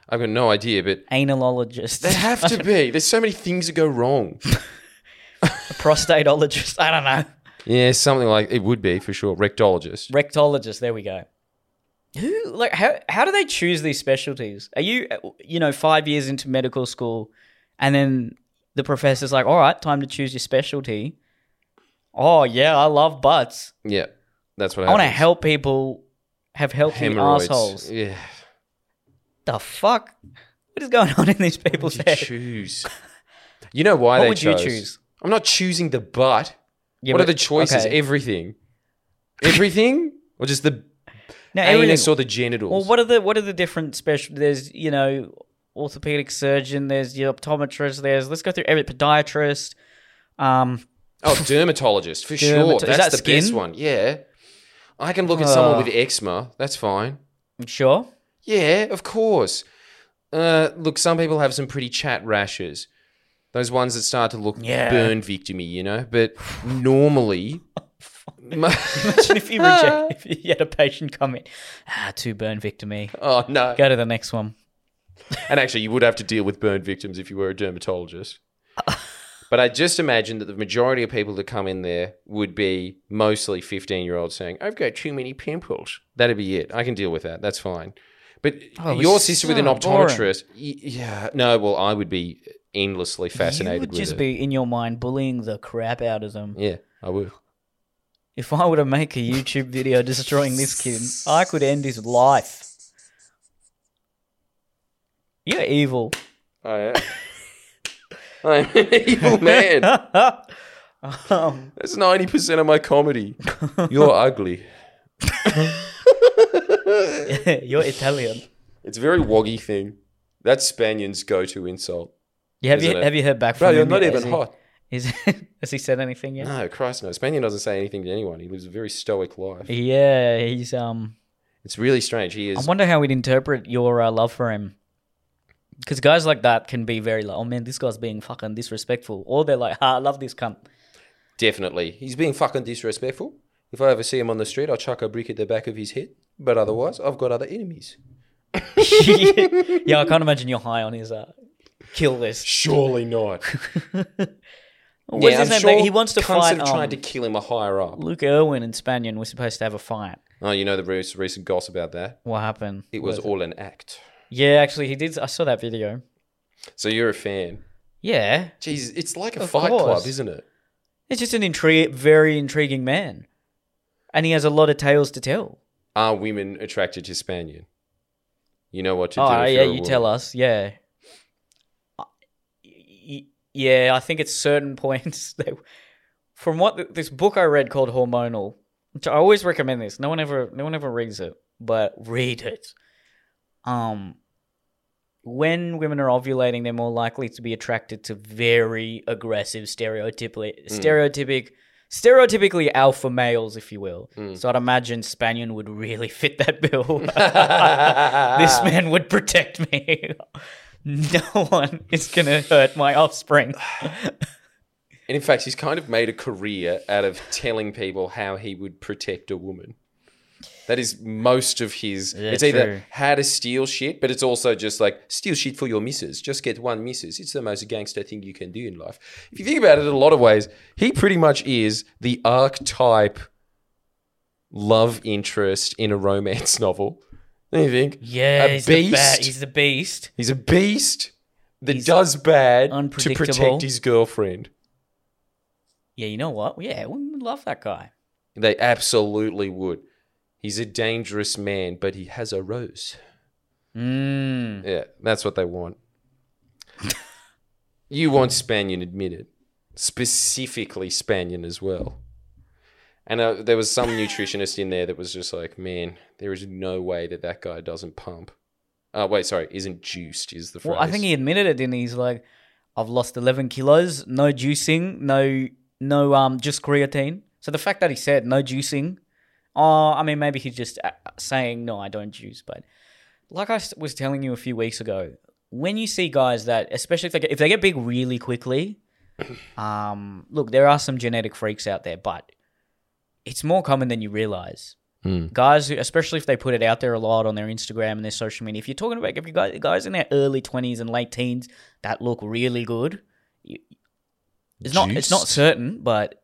I've got no idea, but Analologists. they have to be. There's so many things that go wrong. A prostatologist. I don't know. Yeah, something like it would be for sure. Rectologist. Rectologist. There we go. Who like how how do they choose these specialties? Are you you know five years into medical school, and then the professor's like, "All right, time to choose your specialty." Oh yeah, I love butts. Yeah, that's what I want to help people have healthy Hemorrhoids. assholes. Yeah. The fuck? What is going on in these people's you heads? choose? You know why What they would you choose? I'm not choosing the butt. Yeah, what are the choices? okay. Everything. Everything? or just the No, anus or the genitals? Well, what are the what are the different special? There's you know orthopedic surgeon. There's your optometrist. There's let's go through every podiatrist. Um, oh, dermatologist, for sure. Dermato- That's that the skin? best one. Yeah. I can look at someone with eczema. That's fine. sure. Yeah, of course. Uh, look, some people have some pretty chat rashes. Those ones that start to look Yeah. burn victimy, you know? But normally. Imagine if you reject if you had a patient come in, ah, too burn victimy. oh, no. Go to the next one. And actually, you would have to deal with burn victims if you were a dermatologist. but I just imagine that the majority of people that come in there would be mostly 15 year olds saying, I've got too many pimples. That'd be it. I can deal with that. That's fine. But Oh, your sister with an optometrist, y- yeah, no, well, I would be endlessly fascinated You would just it. be in your mind bullying the crap out of them. Yeah, I would. If I were to make a YouTube video destroying this kid, I could end his life. You're evil. I am. I'm an evil man. um, That's 90% of my comedy. You're ugly. you're Italian. It's a very woggy thing. That's Spaniards' go to insult. Yeah, have you Isn't it? have you heard back from Bro, you're him? not yet? even he- hot. Is has he said anything yet? No, Christ no. Spanian doesn't say anything to anyone. He lives a very stoic life. Yeah, he's um. It's really strange. He is. I wonder how we'd interpret your uh, love for him. Because guys like that can be very like, oh man, this guy's being fucking disrespectful, or they're like, ah, I love this cunt. Definitely. He's being fucking disrespectful. If I ever see him on the street, I'll chuck a brick at the back of his head. But otherwise, I've got other enemies. yeah, I can't imagine you're high on his uh, kill list. Surely not. His name? Like, he wants to fight. have tried um, to kill him a higher up. Luke Irwin and Spanian were supposed to have a fight. Oh, you know the recent, recent gossip about that? What happened? It was What- all an act. Yeah, actually, he did. I saw that video. So you're a fan. Yeah, Jeez, it's like a Of fight course. club, isn't it? it's just an intri- very intriguing man, and he has a lot of tales to tell. Are women attracted to Spanian? You know what to do. Oh yeah, you tell us. Yeah. Yeah, I think at certain points, they, from what this book I read called Hormonal, which I always recommend this. No one ever, no one ever reads it, but read it. Um, when women are ovulating, they're more likely to be attracted to very aggressive, stereotypically, stereotypic, stereotypically alpha males, if you will. So I'd imagine Spanian would really fit that bill. this man would protect me. no one is gonna hurt my offspring. And in fact, he's kind of made a career out of telling people how he would protect a woman. That is most of his. Yeah, it's either true. how to steal shit, but it's also just like steal shit for your missus. Just get one missus. It's the most gangster thing you can do in life. If you think about it, in a lot of ways, he pretty much is the archetype love interest in a romance novel. Don't you think? Yeah, A he's the, ba- beast. he's the beast. He's a beast that He's does bad to unpredictable. protect his girlfriend. Yeah, you know what? Yeah, would love that guy. They absolutely would. He's a dangerous man, but he has a rose. Mm. Yeah, that's what they want. you want Spanian admitted, specifically Spanian as well. And uh, there was some nutritionist in there that was just like, man, there is no way that that guy doesn't pump. Uh, wait, sorry, isn't juiced is the phrase. Well, I think he admitted it, didn't he? He's like, I've lost 11 kilos, no juicing, no, no, um, just creatine. So the fact that he said no juicing, oh, I mean, maybe he's just uh, saying, no, I don't juice. But like I was telling you a few weeks ago, when you see guys that, especially if they get, if they get big really quickly, um, look, there are some genetic freaks out there, but it's more common than you realize. Guys, who, especially if they put it out there a lot on their Instagram and their social media, if you're talking about if you guys, guys in their early 20s and late teens that look really good, you, it's not it's not certain, but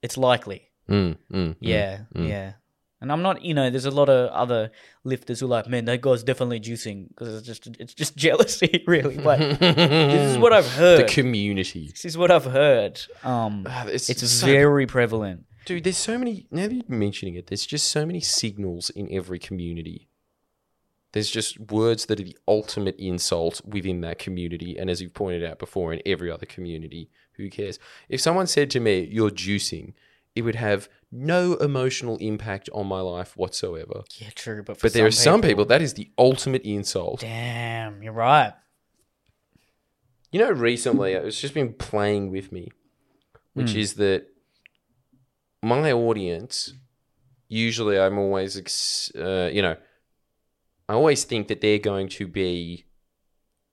it's likely. Mm, mm, mm. Yeah, yeah. And I'm not, you know, there's a lot of other lifters who are like, man, that guy's definitely juicing because it's just it's just jealousy, really. But this is what I've heard. The community. this is what I've heard. Um, it's it's so- very prevalent. Dude, there's so many. Now that you're mentioning it, there's just so many signals in every community. There's just words that are the ultimate insult within that community. And as you've pointed out before, in every other community, who cares? If someone said to me, You're juicing, it would have no emotional impact on my life whatsoever. Yeah, true. But for But there are some people that is the ultimate insult. Damn, you're right. You know, recently uh, it's just been playing with me, which hmm. is that my audience. Usually, I'm always, uh, you know, I always think that they're going to be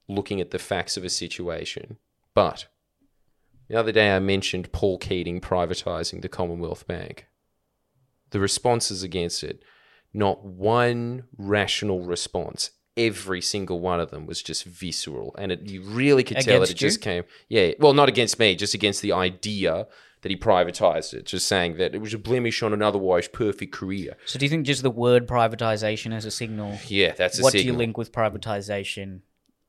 looking at the facts of a situation. But the other day, I mentioned Paul Keating privatizing the Commonwealth Bank. The responses against it, not one rational response. Every single one of them was just visceral, and it, you really could tell that it you? just came. Yeah, well, not against me, just against the idea that he privatized it. Just saying that it was a blemish on an otherwise perfect career. So do you think just the word privatization as a signal? Yeah, that's a what do you link with privatization?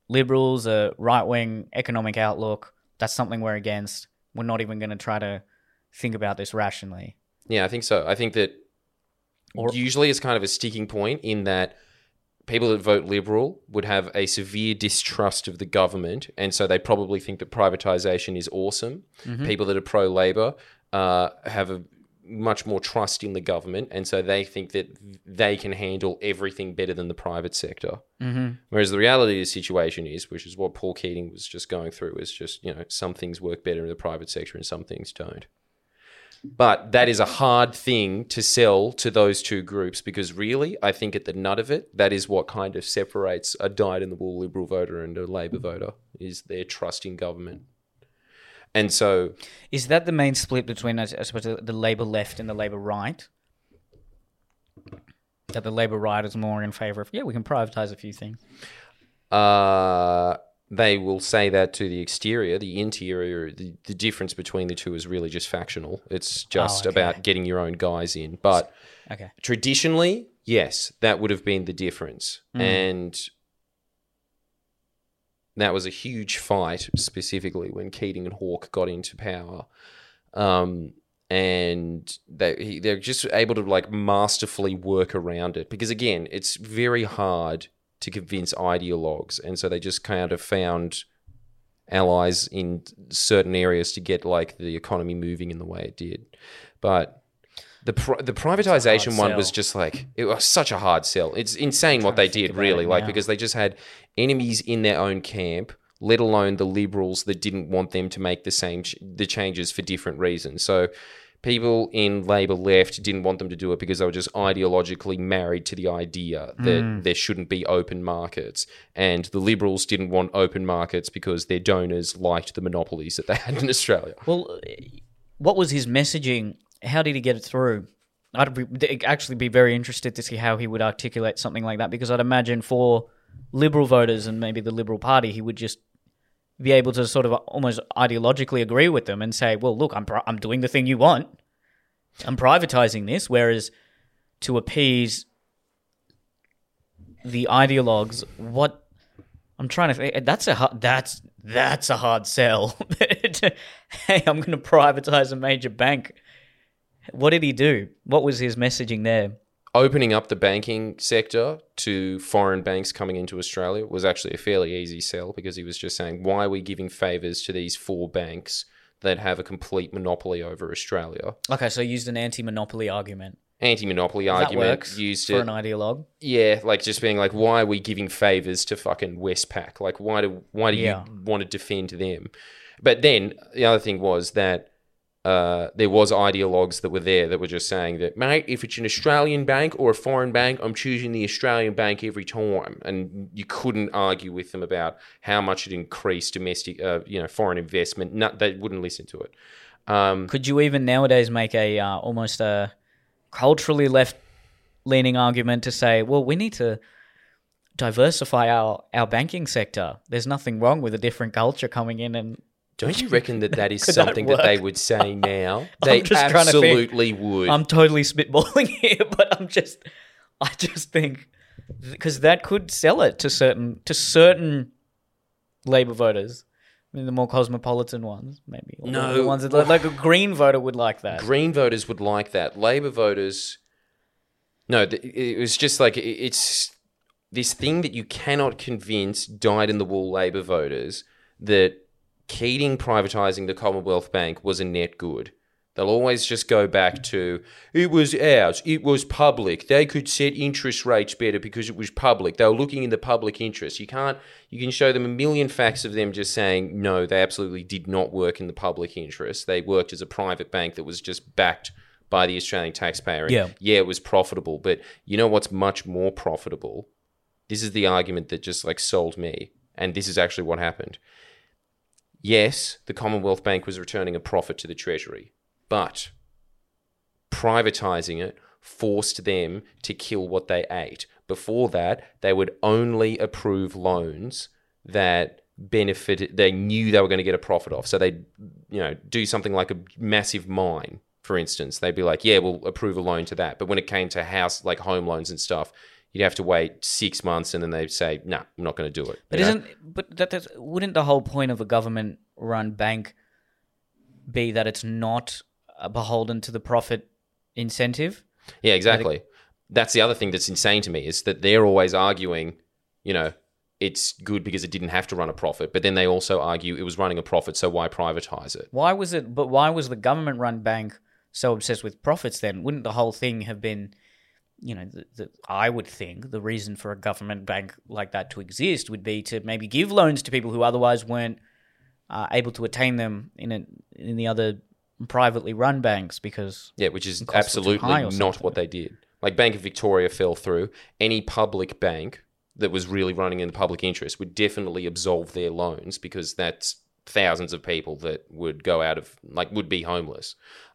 Liberals, a right wing economic outlook. That's something we're against. We're not even going to try to think about this rationally. Yeah, I think so. I think that Or- usually it's kind of a sticking point in that people that vote liberal would have a severe distrust of the government, and so they probably think that privatization is awesome. People that are pro labor uh, have a much more trust in the government, and so they think that they can handle everything better than the private sector. Mm-hmm. Whereas the reality of the situation is, which is what Paul Keating was just going through, is just you know some things work better in the private sector and some things don't. But that is a hard thing to sell to those two groups because really, I think at the nut of it, that is what kind of separates a dyed in the wool Liberal voter and a Labor voter is their trust in government. And so, Is that the main split between, I suppose, the Labour left and the Labour right? That the Labour right is more in favour of, yeah, we can privatize a few things. uh, they will say that to the exterior, the interior, the, the difference between the two is really just factional. It's just okay. about getting your own guys in. But Okay. traditionally, yes, that would have been the difference. And that was a huge fight, specifically when Keating and Hawke got into power. Um, and they, they're just able to like masterfully work around it because, again, it's very hard to convince ideologues. And so they just kind of found allies in certain areas to get like the economy moving in the way it did. But the pri- the privatization one was just like it was such a hard sell. It's insane what they did, really, like because they just had enemies in their own camp. Let alone the liberals that didn't want them to make the same ch- the changes for different reasons. So people in Labor left didn't want them to do it because they were just ideologically married to the idea that Hmm. there shouldn't be open markets, and the Liberals didn't want open markets because their donors liked the monopolies that they had in Australia. Well, what was his messaging? How did he get it through? I'd be, actually be very interested to see how he would articulate something like that because I'd imagine for liberal voters and maybe the Liberal Party, he would just be able to sort of almost ideologically agree with them and say, "Well, look, I'm pri- I'm doing the thing you want. I'm privatizing this." Whereas to appease the ideologues, what I'm trying to think, eh, that's a hard, that's that's a hard sell. hey, I'm going to privatize a major bank. What did he do? What was his messaging there? Opening up the banking sector to foreign banks coming into Australia was actually a fairly easy sell because he was just saying, why are we giving favors to these four banks that have a complete monopoly over Australia? Okay, so he used an anti-monopoly argument. Anti-monopoly That argument works used for it. an ideologue. Yeah, like just being like, why are we giving favors to fucking Westpac? Like, why do why do Yeah. you want to defend them? But then the other thing was that uh, there was ideologues that were there that were just saying that, mate, if it's an Australian bank or a foreign bank, I'm choosing the Australian bank every time, and you couldn't argue with them about how much it increased domestic, uh, you know, foreign investment. No, they wouldn't listen to it. Um, Could you even nowadays make a uh, almost a culturally left-leaning argument to say, well, we need to diversify our, our banking sector. There's nothing wrong with a different culture coming in and don't you reckon that that is Could that something that, they work? would say now? They just trying to think. absolutely would. I'm totally spitballing here, but I'm just, I just think because that could sell it to certain to certain Labor voters, I mean, the more cosmopolitan ones, maybe. Or No. the ones that like, like a Green voter would like that. Green voters would like that. Labor voters, no, th- it was just like it- it's this thing that you cannot convince dyed in the wool Labor voters that Keating privatising the Commonwealth Bank was a net good. They'll always just go back to it was ours, it was public. They could set interest rates better because it was public. They were looking in the public interest. You can't you can show them a million facts of them just saying no, they absolutely did not work in the public interest. They worked as a private bank that was just backed by the Australian taxpayer. Yeah. yeah, it was profitable, but you know what's much more profitable? This is the argument that just like sold me, and this is actually what happened. Yes, the Commonwealth Bank was returning a profit to the Treasury, but privatizing it forced them to kill what they ate. Before that, they would only approve loans that benefited they knew they were going to get a profit off. So they'd, you know, do something like a massive mine, for instance. They'd be like, Yeah, we'll approve a loan to that. But when it came to house like home loans and stuff, you'd have to wait six months and then they'd say, No, nah, I'm not going to do it. But you know? isn't but that that's, wouldn't the whole point of a government-run bank be that it's not beholden to the profit incentive? Yeah, exactly. That's the other thing that's insane to me is that they're always arguing, you know, it's good because it didn't have to run a profit, but then they also argue it was running a profit, so why privatize it? Why was it? But why was the government-run bank so obsessed with profits? Then wouldn't the whole thing have been, you know, the, the, I would think the reason for a government bank like that to exist would be to maybe give loans to people who otherwise weren't uh, able to attain them in a, in the other privately run banks because Yeah, which is costs were too absolutely not what they did. Like Bank of Victoria fell through. Any public bank that was really running in the public interest would definitely absolve their loans because that's thousands of people that would go out of like would be homeless.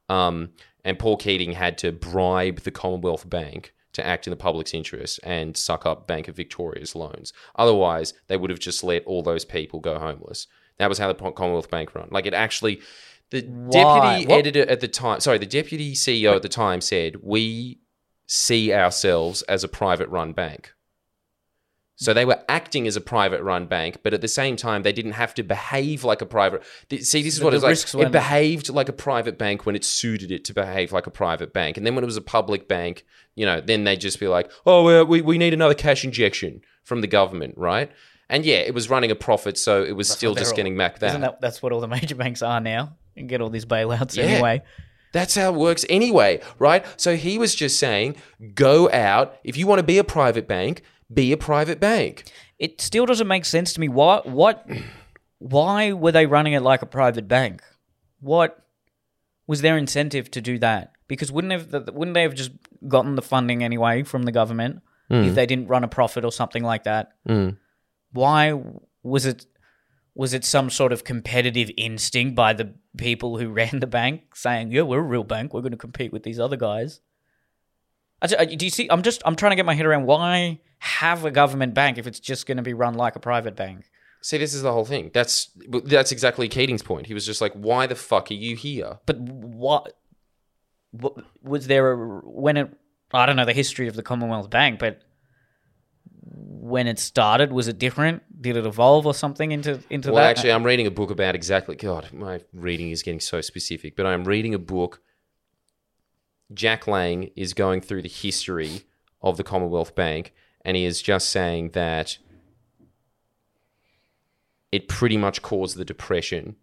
Um, and Paul Keating had to bribe the Commonwealth Bank to act in the public's interest and suck up Bank of Victoria's loans. Otherwise, they would have just let all those people go homeless. That was how the Commonwealth Bank run. Like it actually, the Why? deputy What- editor at the time, sorry, the deputy CEO at the time said, "We see ourselves as a private run bank." So they were acting as a private run bank, but at the same time, they didn't have to behave like a private. See, this is what it's like. It behaved like a private bank when it suited it to behave like a private bank, and then when it was a public bank, you know, then they'd just be like, "Oh, we we need another cash injection from the government, right?" And yeah, it was running a profit, so it was still just they're getting back that. Isn't that that's what all the major banks are now? And get all these bailouts Yeah. anyway. That's how it works anyway, right? So he was just saying, go out. If you want to be a private bank, be a private bank. It still doesn't make sense to me. Why? What? Why were they running it like a private bank? What was their incentive to do that? Because wouldn't have wouldn't they have just gotten the funding anyway from the government if hmm. they didn't run a profit or something like that? Hmm. Why was it? Was it some sort of competitive instinct by the people who ran the bank, saying, "Yeah, we're a real bank. We're going to compete with these other guys"? I- uh, Do you see? I'm just I'm trying to get my head around why have a government bank if it's just going to be run like a private bank. See, this is the whole thing. That's that's exactly Keating's point. He was just like, "Why the fuck are you here?" But what, what was there a, when it? I don't know the history of the Commonwealth Bank, but when it started, was it different? Did it evolve or something into into Well, that? actually, I'm reading a book about exactly. God, my reading is getting so specific, but I'm reading a book. Jack Lang is going through the history of the Commonwealth Bank, and he is just saying that it pretty much caused the depression.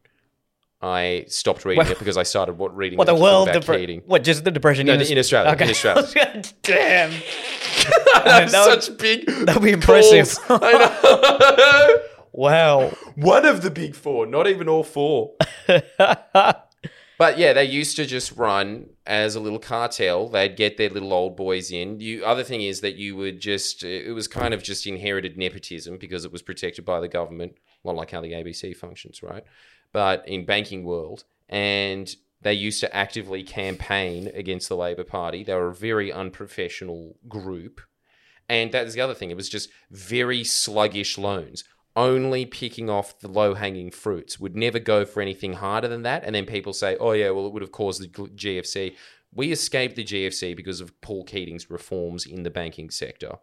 I stopped reading Well- it because I started what reading what the world depre-. What just the depression No, in, in Australia, in Australia. Damn, That's that would- such big. that'd be impressive. I know. wow. One of the big four, not even all four. But yeah, they used to just run as a little cartel. They'd get their little old boys in. You other thing is that you would just it was kind of just inherited nepotism because it was protected by the government, a lot like how the ABC functions, right? But in banking world and they used to actively campaign against the Labor Party. They were a very unprofessional group. And that's the other thing. It was just very sluggish loans, only picking off the low hanging fruits, would never go for anything harder than that. And then people say, oh, yeah, well, it would have caused the GFC. We escaped the GFC because of Paul Keating's reforms in the banking sector.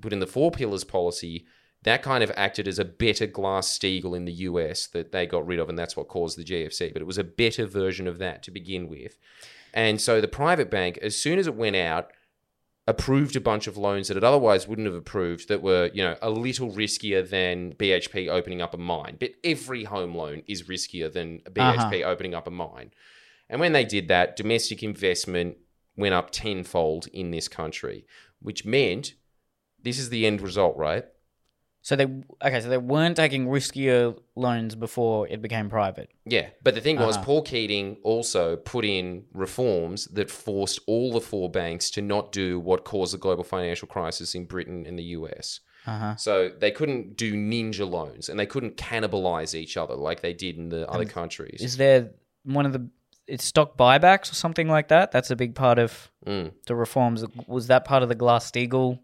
Put in the four pillars policy. That kind of acted as a better Glass Steagall in the US that they got rid of, and that's what caused the GFC. But it was a better version of that to begin with. And so the private bank, as soon as it went out, approved a bunch of loans that it otherwise wouldn't have approved that were, you know, a little riskier than BHP opening up a mine. But every home loan is riskier than uh-huh. BHP opening up a mine. And when they did that, domestic investment went up tenfold in this country, which meant this is the end result, right? So they okay. So they weren't taking riskier loans before it became private. Yeah, but the thing was, Uh-huh. Paul Keating also put in reforms that forced all the four banks to not do what caused the global financial crisis in Britain and the US. Uh huh. So they couldn't do ninja loans and they couldn't cannibalize each other like they did in the other countries. Is there one of the it's stock buybacks or something like that? That's a big part of Mm. the reforms. Was that part of the Glass Steagall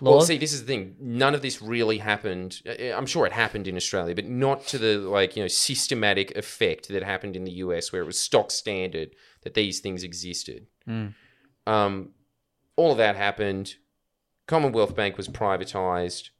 Well, see, this is the thing. None of this really happened. uh, I'm sure it happened in Australia, but not to the like you know systematic effect that happened in the US, where it was stock standard that these things existed. Mm. Um, all of that happened. Commonwealth Bank was privatized.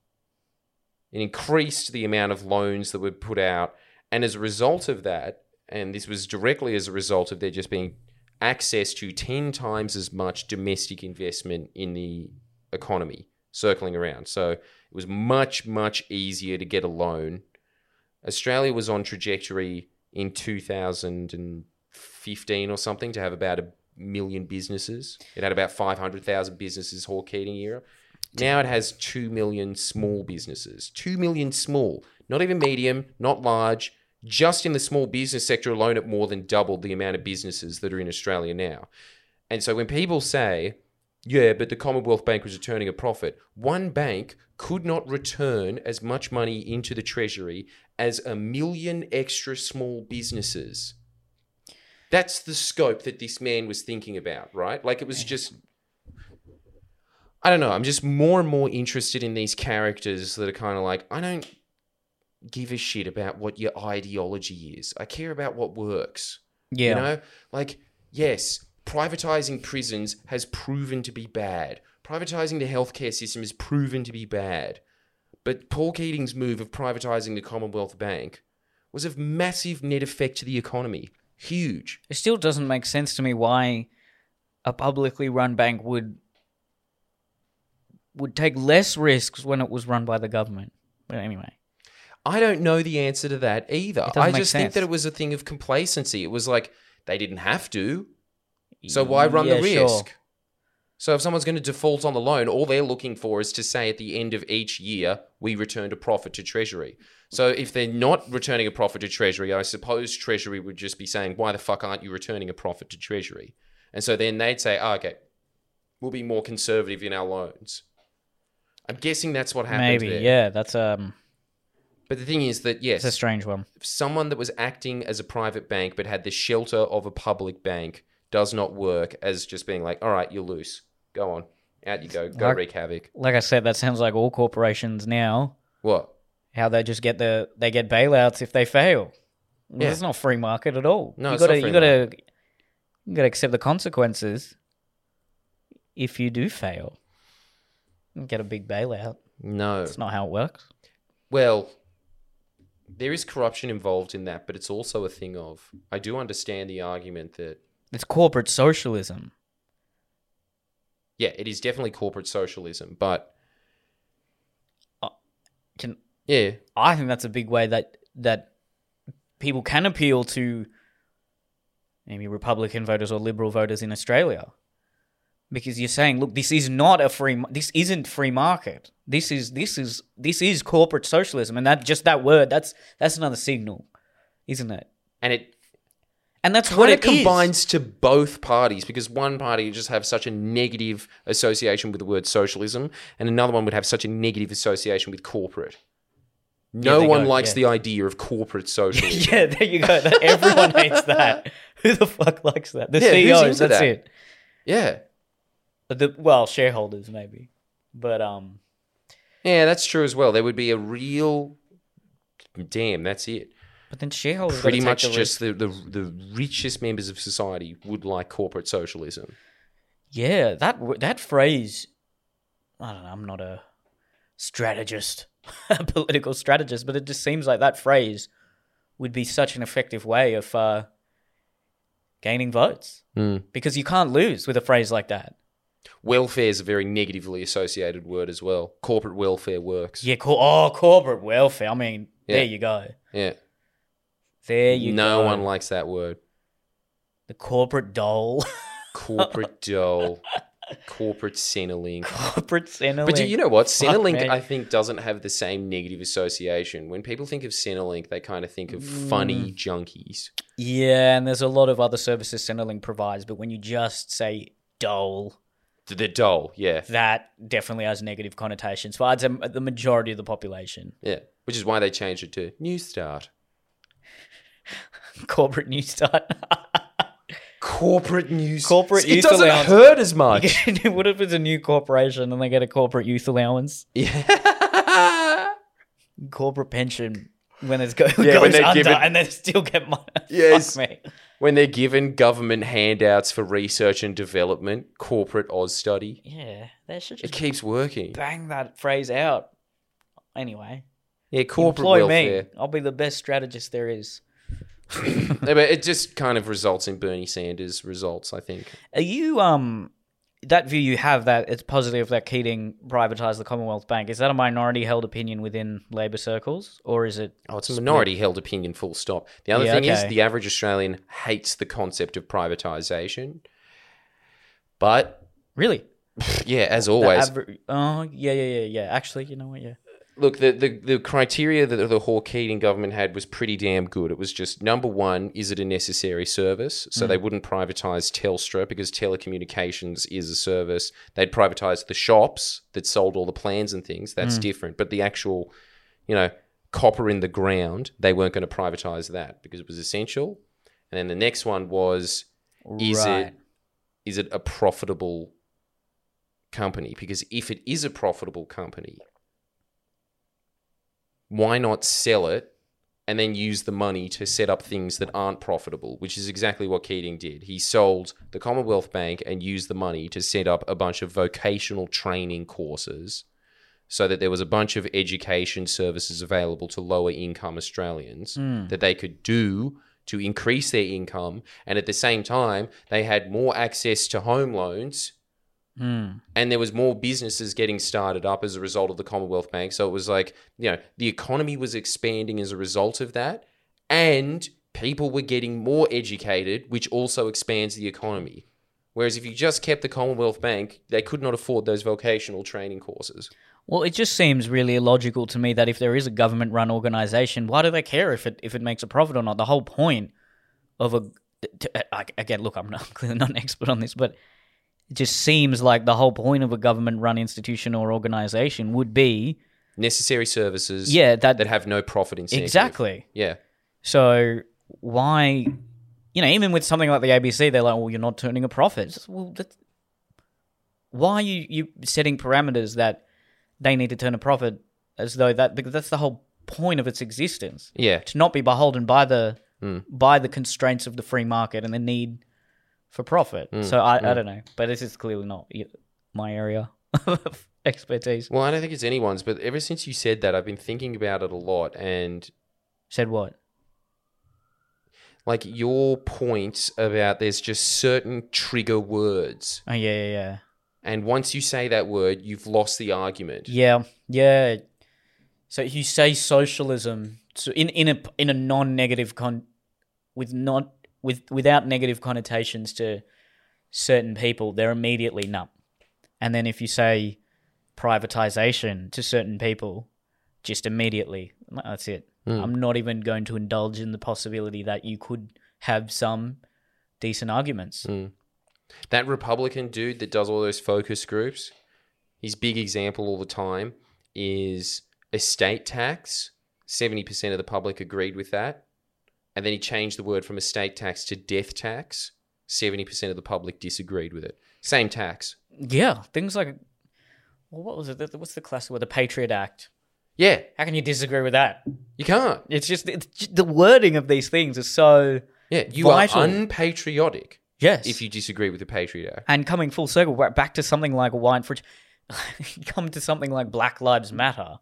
It increased the amount of loans that were put out, and as a result of that, and this was directly as a result of there just being access to ten times as much domestic investment in the economy circling around. So it was much, much easier to get a loan. Australia was on trajectory in 2015 or something to have about a million businesses. It had about 500,000 businesses Hawke Keating era. Now it has 2 million small businesses. 2 million small, not even medium, not large. Just in the small business sector alone, it more than doubled the amount of businesses that are in Australia now. And so when people say, yeah, but the Commonwealth Bank was returning a profit. One bank could not return as much money into the Treasury as a million extra small businesses. That's the scope that this man was thinking about, right? Like it was just. I don't know. I'm just more and more interested in these characters that are kind of like, I don't give a shit about what your ideology is. I care about what works. yeah. You know, like, yes, privatizing prisons has proven to be bad. Privatizing the healthcare system has proven to be bad. But Paul Keating's move of privatizing the Commonwealth Bank was of massive net effect to the economy. Huge. It still doesn't make sense to me why a publicly run bank would would take less risks when it was run by the government. But anyway, I don't know the answer to that either. I just think that it was a thing of complacency. It was like they didn't have to, so why run the risk? sure. So if someone's going to default on the loan, all they're looking for is to say at the end of each year, we returned a profit to Treasury. So if they're not returning a profit to Treasury, I suppose Treasury would just be saying, why the fuck aren't you returning a profit to Treasury? And so then they'd say, oh, okay, we'll be more conservative in our loans. I'm guessing that's what happened Maybe, there. yeah. That's um, But the thing is that, yes, it's a strange one. someone that was acting as a private bank but had the shelter of a public bank does not work as just being like, all right, you're loose. Go on. Out you go. Go Like- wreak havoc. Like I said, that sounds like all corporations now. What? How they just get the they get bailouts if they fail. Well, Yeah. It's not free market at all. No, you it's not gotta free you gotta you gotta accept the consequences if you do fail. You get a big bailout. No. That's not how it works. Well, there is corruption involved in that, but it's also a thing of. I do understand the argument that, It's corporate socialism. yeah, it is definitely corporate socialism, but uh, Can yeah, I think that's a big way that that people can appeal to maybe Republican voters or Liberal voters in Australia, because you're saying, look, this is not a free, this isn't free market. This is this is this is corporate socialism, and that just that word, that's that's another signal, isn't it? and it And that's what it of is. combines to both parties because one party just have such a negative association with the word socialism, and another one would have such a negative association with corporate. No they one go, likes yeah. the idea of corporate socialism. yeah, there you go. Everyone hates that. Who the fuck likes that? The Yeah, CEOs. That's that? it. yeah, The well, shareholders maybe, but um, yeah, that's true as well. There would be a real damn. That's it. But then shareholders Pretty much just the, the the richest members of society would like corporate socialism. Yeah, that that phrase. I don't know. I'm not a strategist, a political strategist, but it just seems like that phrase would be such an effective way of uh, gaining votes Mm. because you can't lose with a phrase like that. Welfare is a very negatively associated word as well. Corporate welfare works. Yeah, cor- oh, corporate welfare. I mean, Yeah. there you go. Yeah. There you go. no go. one likes that word. the corporate dole, Corporate dole. Corporate Centrelink. corporate Centrelink. But do you know what? Fuck, Centrelink, man. I think, doesn't have the same negative association. When people think of Centrelink, they kind of think of funny Mm. junkies. Yeah, and there's a lot of other services Centrelink provides, but when you just say dole, The dole, yeah. that definitely has negative connotations for I'd say the majority of the population. Yeah. Which is why they changed it to Newstart. Corporate news Start. Corporate news. Corporate It youth doesn't allowance. hurt as much. what if it's a new corporation and they get a corporate youth allowance, yeah. corporate pension when it go, Yeah, when goes they're under given- and they still get money? Yes. When they're given government handouts for research and development, corporate Austudy, Yeah, they should it keeps working. bang that phrase out. Anyway, Yeah, corporate employ welfare. me. I'll be the best strategist there is. But it just kind of results in Bernie Sanders results, I think. Are you um that view you have that it's positive that Keating privatised the Commonwealth Bank? Is that a minority held opinion within Labor circles, or is it? Oh, it's a minority held opinion, full stop. The other Yeah, thing is, the average Australian hates the concept of privatisation. But, Really? yeah, as always, aver- oh yeah, yeah, yeah, yeah. Actually, you know what? Yeah. Look, the, the, the criteria that the Hawke Keating government had was pretty damn good. It was just number one, is it a necessary service? So mm. they wouldn't privatise Telstra because telecommunications is a service. They'd privatise the shops that sold all the plans and things. That's mm. different. But the actual, you know, copper in the ground, they weren't going to privatise that because it was essential. And then the next one was, is Right. it is it a profitable company? Because if it is a profitable company, why not sell it and then use the money to set up things that aren't profitable, which is exactly what Keating did. He sold the Commonwealth Bank and used the money to set up a bunch of vocational training courses so that there was a bunch of education services available to lower income Australians hmm. that they could do to increase their income and at the same time they had more access to home loans Hmm. and there was more businesses getting started up as a result of the Commonwealth Bank. So it was like, you know, the economy was expanding as a result of that, and people were getting more educated, which also expands the economy. Whereas if you just kept the Commonwealth Bank, they could not afford those vocational training courses. Well, it just seems really illogical to me that if there is a government-run organization, why do they care if it if it makes a profit or not? The whole point of a to, I- again, look, I'm not clearly not an expert on this, but it just seems like the whole point of a government-run institution or organization would be Necessary services yeah that, that have no profit incentive. exactly. Yeah. So why, you know, even with something like the ABC, they're like, well, you're not turning a profit. Just, well, why are you you setting parameters that they need to turn a profit as though that because that's the whole point of its existence Yeah. to not be beholden by the Hmm. by the constraints of the free market and the need for profit. Hmm. So I, I don't know, but this is clearly not my area of expertise. Well, I don't think it's anyone's, but ever since you said that, I've been thinking about it a lot. And Said what? like your point about there's just certain trigger words. Oh yeah, yeah, yeah. And once you say that word, you've lost the argument. Yeah, yeah. So you say socialism so in in a in a non-negative con with not with without negative connotations to certain people, they're immediately numb. And then if you say privatization to certain people, just immediately that's it. Hmm. I'm not even going to indulge in the possibility that you could have some decent arguments. Hmm. That Republican dude that does all those focus groups, his big example all the time is estate tax. 70% of the public agreed with that. And then he changed the word from estate tax to death tax. 70% of the public disagreed with it. Same tax. Yeah, things like well, what was it? What's the classic word? The Patriot Act. Yeah, How can you disagree with that? you can't. It's just it's just, the wording of these things is so Yeah, you Vital. are unpatriotic yes. if you disagree with the Patriot Act. and coming full circle back to something like a wine fridge, come to something like Black Lives Matter,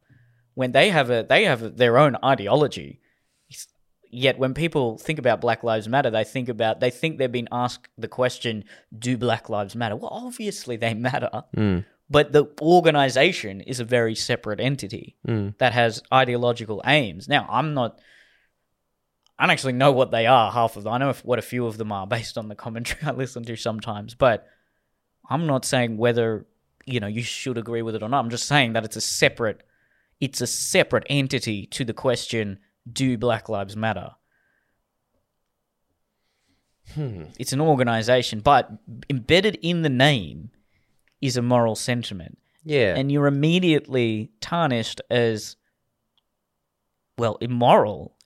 when they have a they have their own ideology. Yet when people think about Black Lives Matter, they think about they think they've been asked the question, "Do Black Lives matter?" Well, obviously they matter, mm. but the organization is a very separate entity mm. that has ideological aims. Now, I'm not. I don't actually know what they are. Half of them. I know if, what a few of them are based on the commentary I listen to sometimes, but I'm not saying whether you know you should agree with it or not. I'm just saying that it's a separate, it's a separate entity to the question: Do Black Lives Matter? Hmm. It's an organization, but embedded in the name is a moral sentiment Yeah. and you're immediately tarnished as well immoral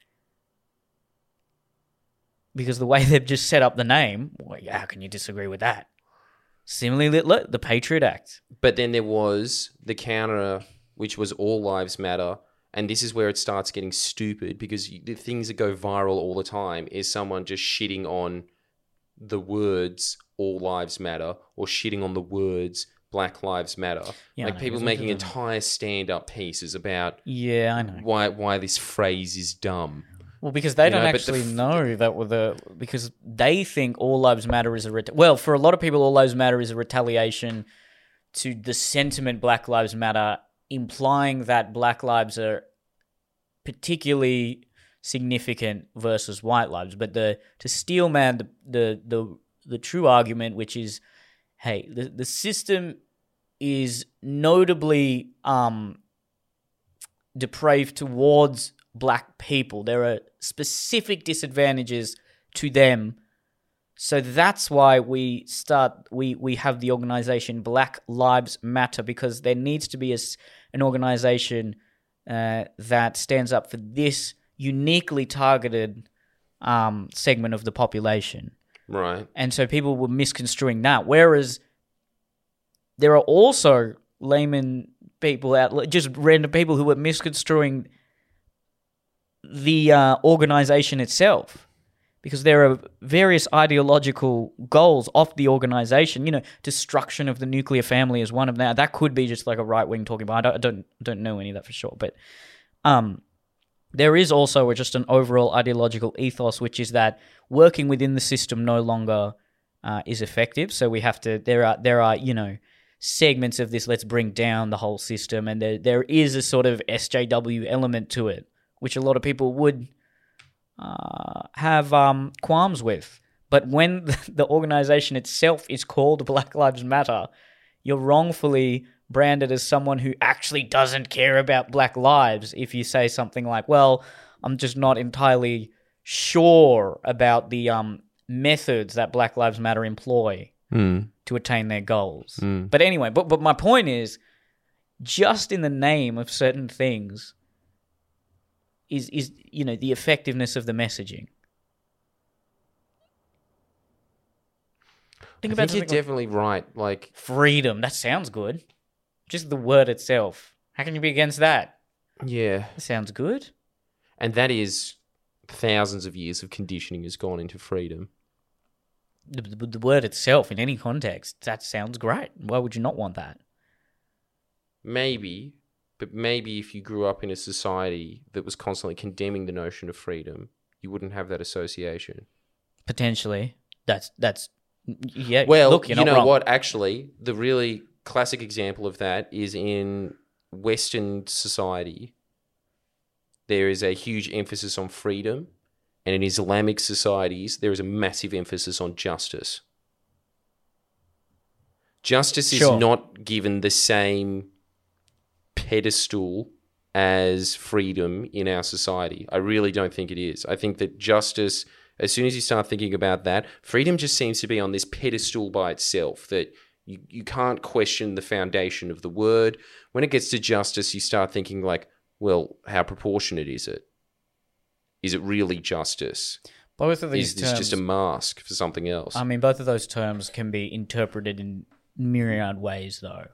because the way they've just set up the name well, how can you disagree with that similarly look, the patriot act But then there was the counter, which was all lives matter. And this is where it starts getting stupid because you, the things that go viral all the time is someone just shitting on the words all lives matter or shitting on the words black lives matter. Yeah, like know, people making entire stand up pieces about yeah i know why why this phrase is dumb. well because they You don't know, actually f- know that were the because they think all lives matter is a ret- well for a lot of people all lives matter is a retaliation to the sentiment black lives matter implying that black lives are particularly significant versus white lives. But the to steelman the the the, the true argument, which is, hey, the, the system is notably um depraved towards black people. There are specific disadvantages to them. So that's why we start we we have the organization Black Lives Matter because there needs to be a an organization uh, that stands up for this uniquely targeted um, segment of the population. Right. And so people were misconstruing that. Whereas there are also layman people out, just random people who were misconstruing the uh, organization itself. Because there are various ideological goals of the organization. You know, destruction of the nuclear family is one of them. That could be just like a right wing talking about. I don't, I don't don't know any of that for sure, but um, there is also just an overall ideological ethos, which is that working within the system no longer uh, is effective. So we have to. There are there are you know segments of this let's bring down the whole system and there there is a sort of SJW element to it which a lot of people would uh, have um, qualms with but when the organization itself is called Black Lives Matter you're wrongfully branded as someone who actually doesn't care about black lives if you say something like well I'm just not entirely sure about the um, methods that Black Lives Matter employ Mm. to attain their goals. Mm. But anyway, but but my point is, just in the name of certain things, is is you know the effectiveness of the messaging. Think I about think you're like definitely right. Like, freedom. That sounds good. Just the word itself. How can you be against that? yeah, That sounds good. and that is thousands of years of conditioning has gone into freedom. The, the, the word itself, in any context, that sounds great. Why would you not want that? Maybe, but maybe if you grew up in a society that was constantly condemning the notion of freedom, you wouldn't have that association. Potentially, that's that's yeah. Well, look, you know wrong. what? Actually, the really classic example of that is in Western society. There is a huge emphasis on freedom, and in Islamic societies, there is a massive emphasis on justice. Justice Sure. is not given the same pedestal as freedom in our society. I really don't think it is. I think that justice, as soon as you start thinking about that, freedom just seems to be on this pedestal by itself that you, you can't question the foundation of the word. When it gets to justice, you start thinking like, well, how proportionate is it? Is it really justice? Both of these Is this terms, just a mask for something else? I mean, both of those terms can be interpreted in myriad ways, though.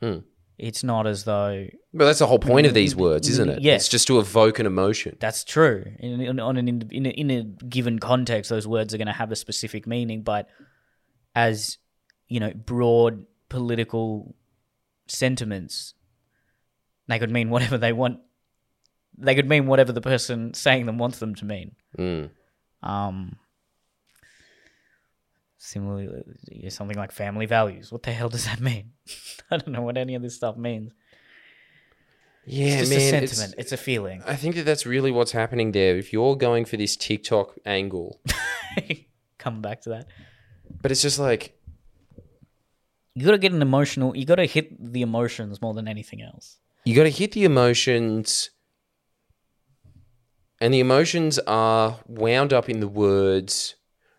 Hmm. It's not as though but that's the whole point of these words, isn't it? Yes. It's just to evoke an emotion. that's true. In, in, on an, in, in, a, in a given context, those words are going to have a specific meaning, but as you know, broad political sentiments, they could mean whatever they want. They could mean whatever the person saying them wants them to mean. Mm. Um, similarly, something like family values. What the hell does that mean? I don't know what any of this stuff means. Yeah, It's man. a it's- It's, a feeling. I think that that's really what's happening there. If you're going for this TikTok angle, Come back to that. but it's just like, You got to get an emotional. You got to hit the emotions more than anything else. you got to hit the emotions, and the emotions are wound up in the words.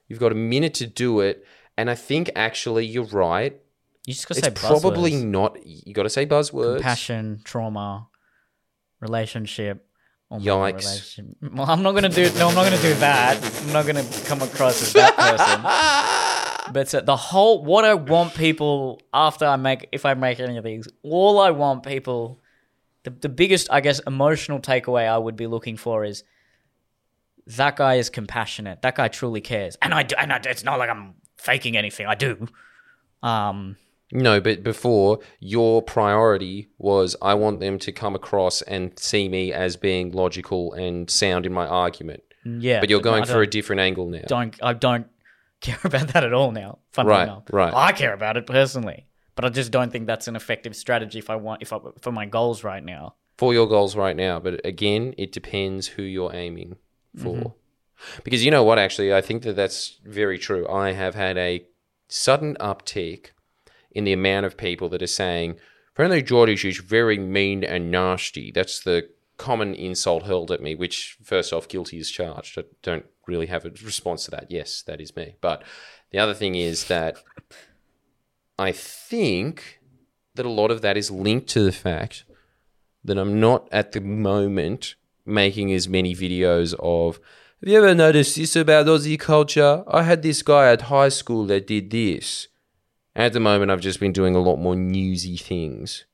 You've got a minute to do it, and I think actually you're right. You just got to It's say probably not. You got to say buzzwords. compassion, trauma, relationship. Oh Yikes. relationship. Well, I'm not gonna do. No, I'm not gonna do that. I'm not gonna come across as that person. But uh, the whole what I want people after I make if I make any of these, all I want people the the biggest I guess emotional takeaway I would be looking for is that guy is compassionate. That guy truly cares. And I do and I, it's not like I'm faking anything. I do. Um No, but before your priority was I want them to come across and see me as being logical and sound in my argument. yeah. But you're going for a different angle now. don't I don't care about that at all now. Funnily Right, enough, right. I care about it personally, but I just don't think that's an effective strategy if I want if I for my goals right now. for your goals right now. But again, it depends who you're aiming for. Mm-hmm. Because you know what, actually, I think that that's very true. I have had a sudden uptick in the amount of people that are saying, apparently Jordie, she's very mean and nasty. That's the common insult hurled at me, which, first off, guilty is charged. I don't really have a response to that. Yes, that is me. But the other thing is that I think that a lot of that is linked to the fact that I'm not at the moment making as many videos of. Have you ever noticed this about Aussie culture? I had this guy at high school that did this. At the moment, I've just been doing a lot more newsy things.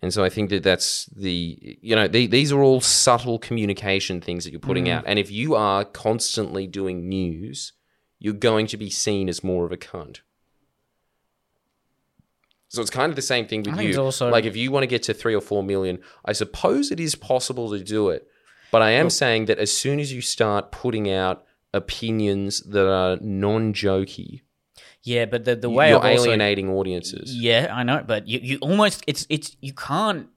And so I think that that's the, you know, the, these are all subtle communication things that you're putting mm. out. And if you are constantly doing news, you're going to be seen as more of a cunt. So it's kind of the same thing with you. it's also- like if you want to get to three or four million, I suppose it is possible to do it. But I am saying that as soon as you start putting out opinions that are non-jokey, Yeah, but the the way You're I've also- alienating audiences. Yeah, I know, but you, you almost it's it's you can't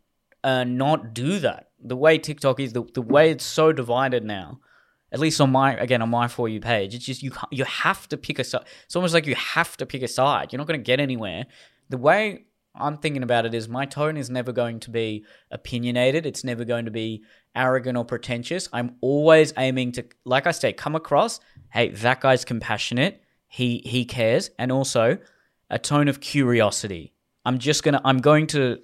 uh, not do that. The way TikTok is, the the way it's so divided now. At least on my again on my for you page, it's just you can't, you have to pick a side. It's almost like you have to pick a side. You're not going to get anywhere. The way I'm thinking about it is my tone is never going to be opinionated. It's never going to be arrogant or pretentious. I'm always aiming to, like I say, come across. Hey, that guy's compassionate. He he cares, and also a tone of curiosity. I'm just gonna. I'm going to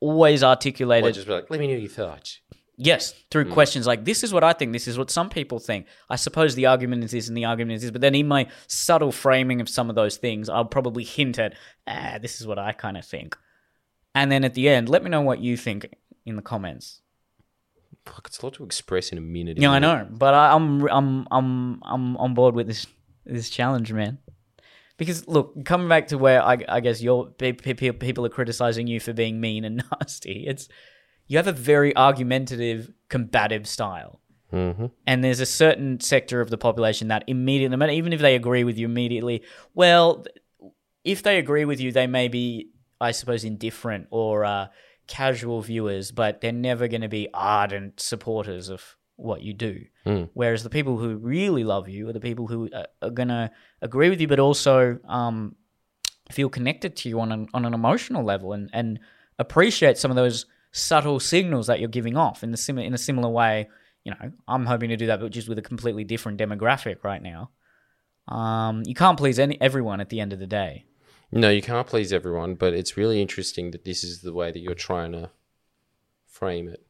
always articulate Or it. just be like, let me know your thoughts. Yes, through questions like this is what I think, this is what some people think. I suppose the argument is this and the argument is this, but then in my subtle framing of some of those things, I'll probably hint at, ah, this is what I kind of think. And then at the end, let me know what you think in the comments. Fuck, it's a lot to express in a minute. Yeah, I it? know, but I, I'm I'm I'm I'm on board with this this challenge, man. Because look, coming back to where I, I guess your pe- pe- pe- people are criticizing you for being mean and nasty. It's you have a very argumentative, combative style, Mm-hmm. and there's a certain sector of the population that immediately, no matter- even if they agree with you immediately, well, if they agree with you, they may be, I suppose, indifferent or uh, casual viewers, but they're never going to be ardent supporters of what you do. Mm. Whereas the people who really love you are the people who are, are going to agree with you, but also um, feel connected to you on an, on an emotional level and, and appreciate some of those subtle signals that you're giving off in the sim- in a similar way. You know, I'm hoping to do that, but just with a completely different demographic right now. Um, you can't please any everyone at the end of the day. No, you can't please everyone, but it's really interesting that this is the way that you're trying to frame it.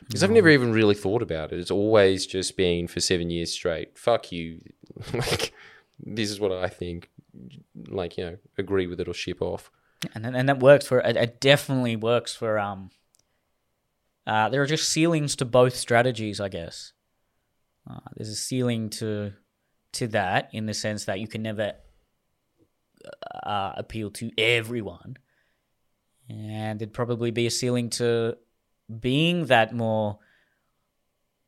Because I've never even really thought about it. It's always just been for seven years straight. Fuck you. like, this is what I think. Like, you know, agree with it or ship off. And then- and that works for it, it definitely works for um uh, there are just ceilings to both strategies i guess. Uh, there's a ceiling to to that in the sense that you can never uh, appeal to everyone. And there'd probably be a ceiling to being that more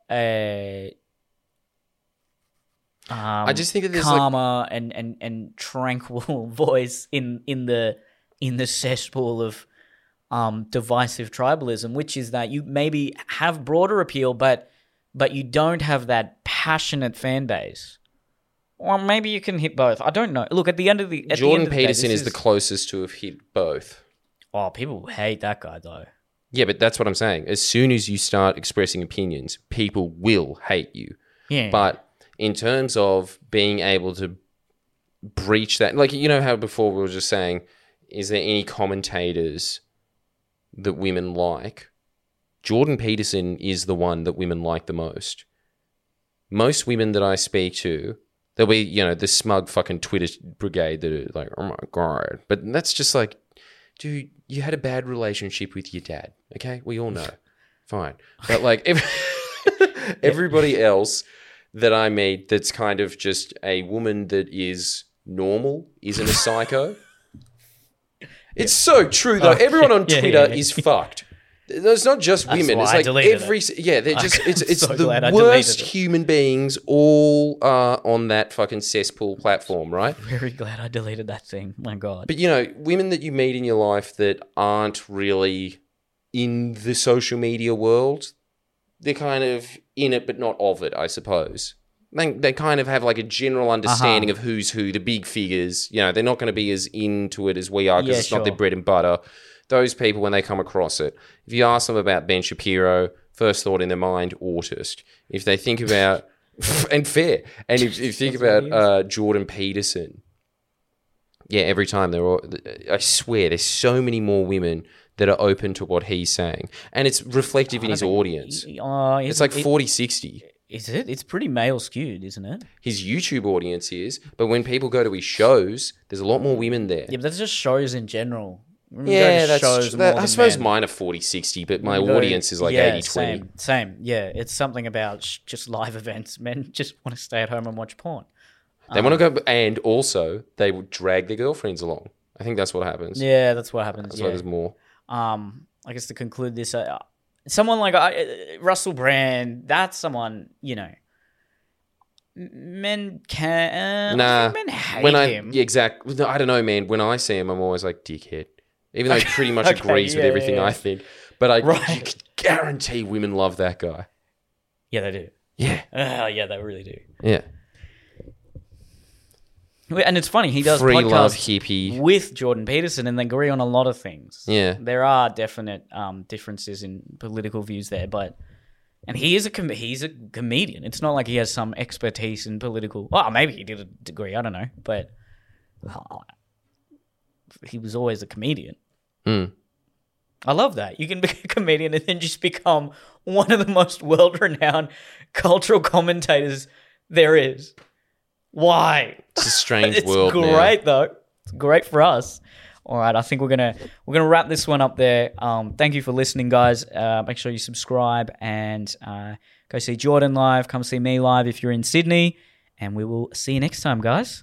uh, um, I just think that there's like, calmer and, and, and tranquil voice in in the in the cesspool of um, divisive tribalism, which is that you maybe have broader appeal, but but you don't have that passionate fan base. Or maybe you can hit both. I don't know. Look, at the end of the at the end Jordan of the day, Peterson is the closest to have hit both. oh, people hate that guy though. Yeah, but that's what I'm saying. As soon as you start expressing opinions, people will hate you. Yeah, But in terms of being able to breach that, like, you know how before we were just saying, is there any commentators that women like? Jordan Peterson is the one that women like the most. Most women that I speak to, there'll be, you know, the smug fucking Twitter brigade that are like, oh my God. But that's just like, dude, you had a bad relationship with your dad. Okay. We all know. Fine. But like, if everybody else that I meet that's kind of just a woman that is normal, isn't a psycho. It's so true though. Oh, Everyone on yeah, yeah, Twitter yeah. is fucked. It's not just That's women. why It's I like every yeah. They're just it's it's so the glad I deleted worst human beings all are on that fucking cesspool platform, right? very glad I deleted that thing. My God. But you know, women that you meet in your life that aren't really in the social media world, they're kind of in it but not of it, I suppose. They, they kind of have like a general understanding Uh-huh. of who's who, the big figures. You know, they're not going to be as into it as we are because Yeah, it's not their bread and butter. Those people, when they come across it, if you ask them about Ben Shapiro, first thought in their mind, autist. If they think about, and fair, and if, if you think about uh, Jordan Peterson, yeah, every time they're all, I swear, there's so many more women that are open to what he's saying. And it's reflective in his audience. Uh, It's like 40 60. Is it? It's pretty male skewed, isn't it? His YouTube audience is, but when people go to his shows, there's a lot more women there. Yeah, but that's just shows in general. We Yeah, that's. That- more I suppose men. mine are 40 60, but my go- audience is like yeah, 80 20. Same, same. Yeah, it's something about sh- just live events. Men just want to stay at home and watch porn. They want to go, and also they will drag their girlfriends along. I think that's what happens. Yeah, that's what happens. That's yeah. why there's more. um i guess to conclude this uh, someone like uh, russell brand that's someone you know men can. Nah. Men hate when I him. yeah, exactly, no, I don't know, man. When I see him, I'm always like dickhead, even though he pretty much Okay, agrees with everything yeah, yeah. I think. But I Right. guarantee women love that guy. Yeah, they do. Yeah, Oh, yeah, they really do. yeah. And it's funny, he does Free love podcasts hippie. with Jordan Peterson, and they agree on a lot of things. Yeah. there are definite um, differences in political views there, but and he is a com- he's a comedian. It's not like he has some expertise in political. Well, maybe he did a degree. I don't know, but uh, he was always a comedian. Hmm. I love that. You can be a comedian and then just become one of the most world renowned cultural commentators there is. Why? It's a strange it's world now. great though. It's great for us. All right, I think we're gonna we're gonna wrap this one up there. Um, thank you for listening, guys. Uh, make sure you subscribe and uh, go see Jordan live. Come see me live if you're in Sydney, and we will see you next time, guys.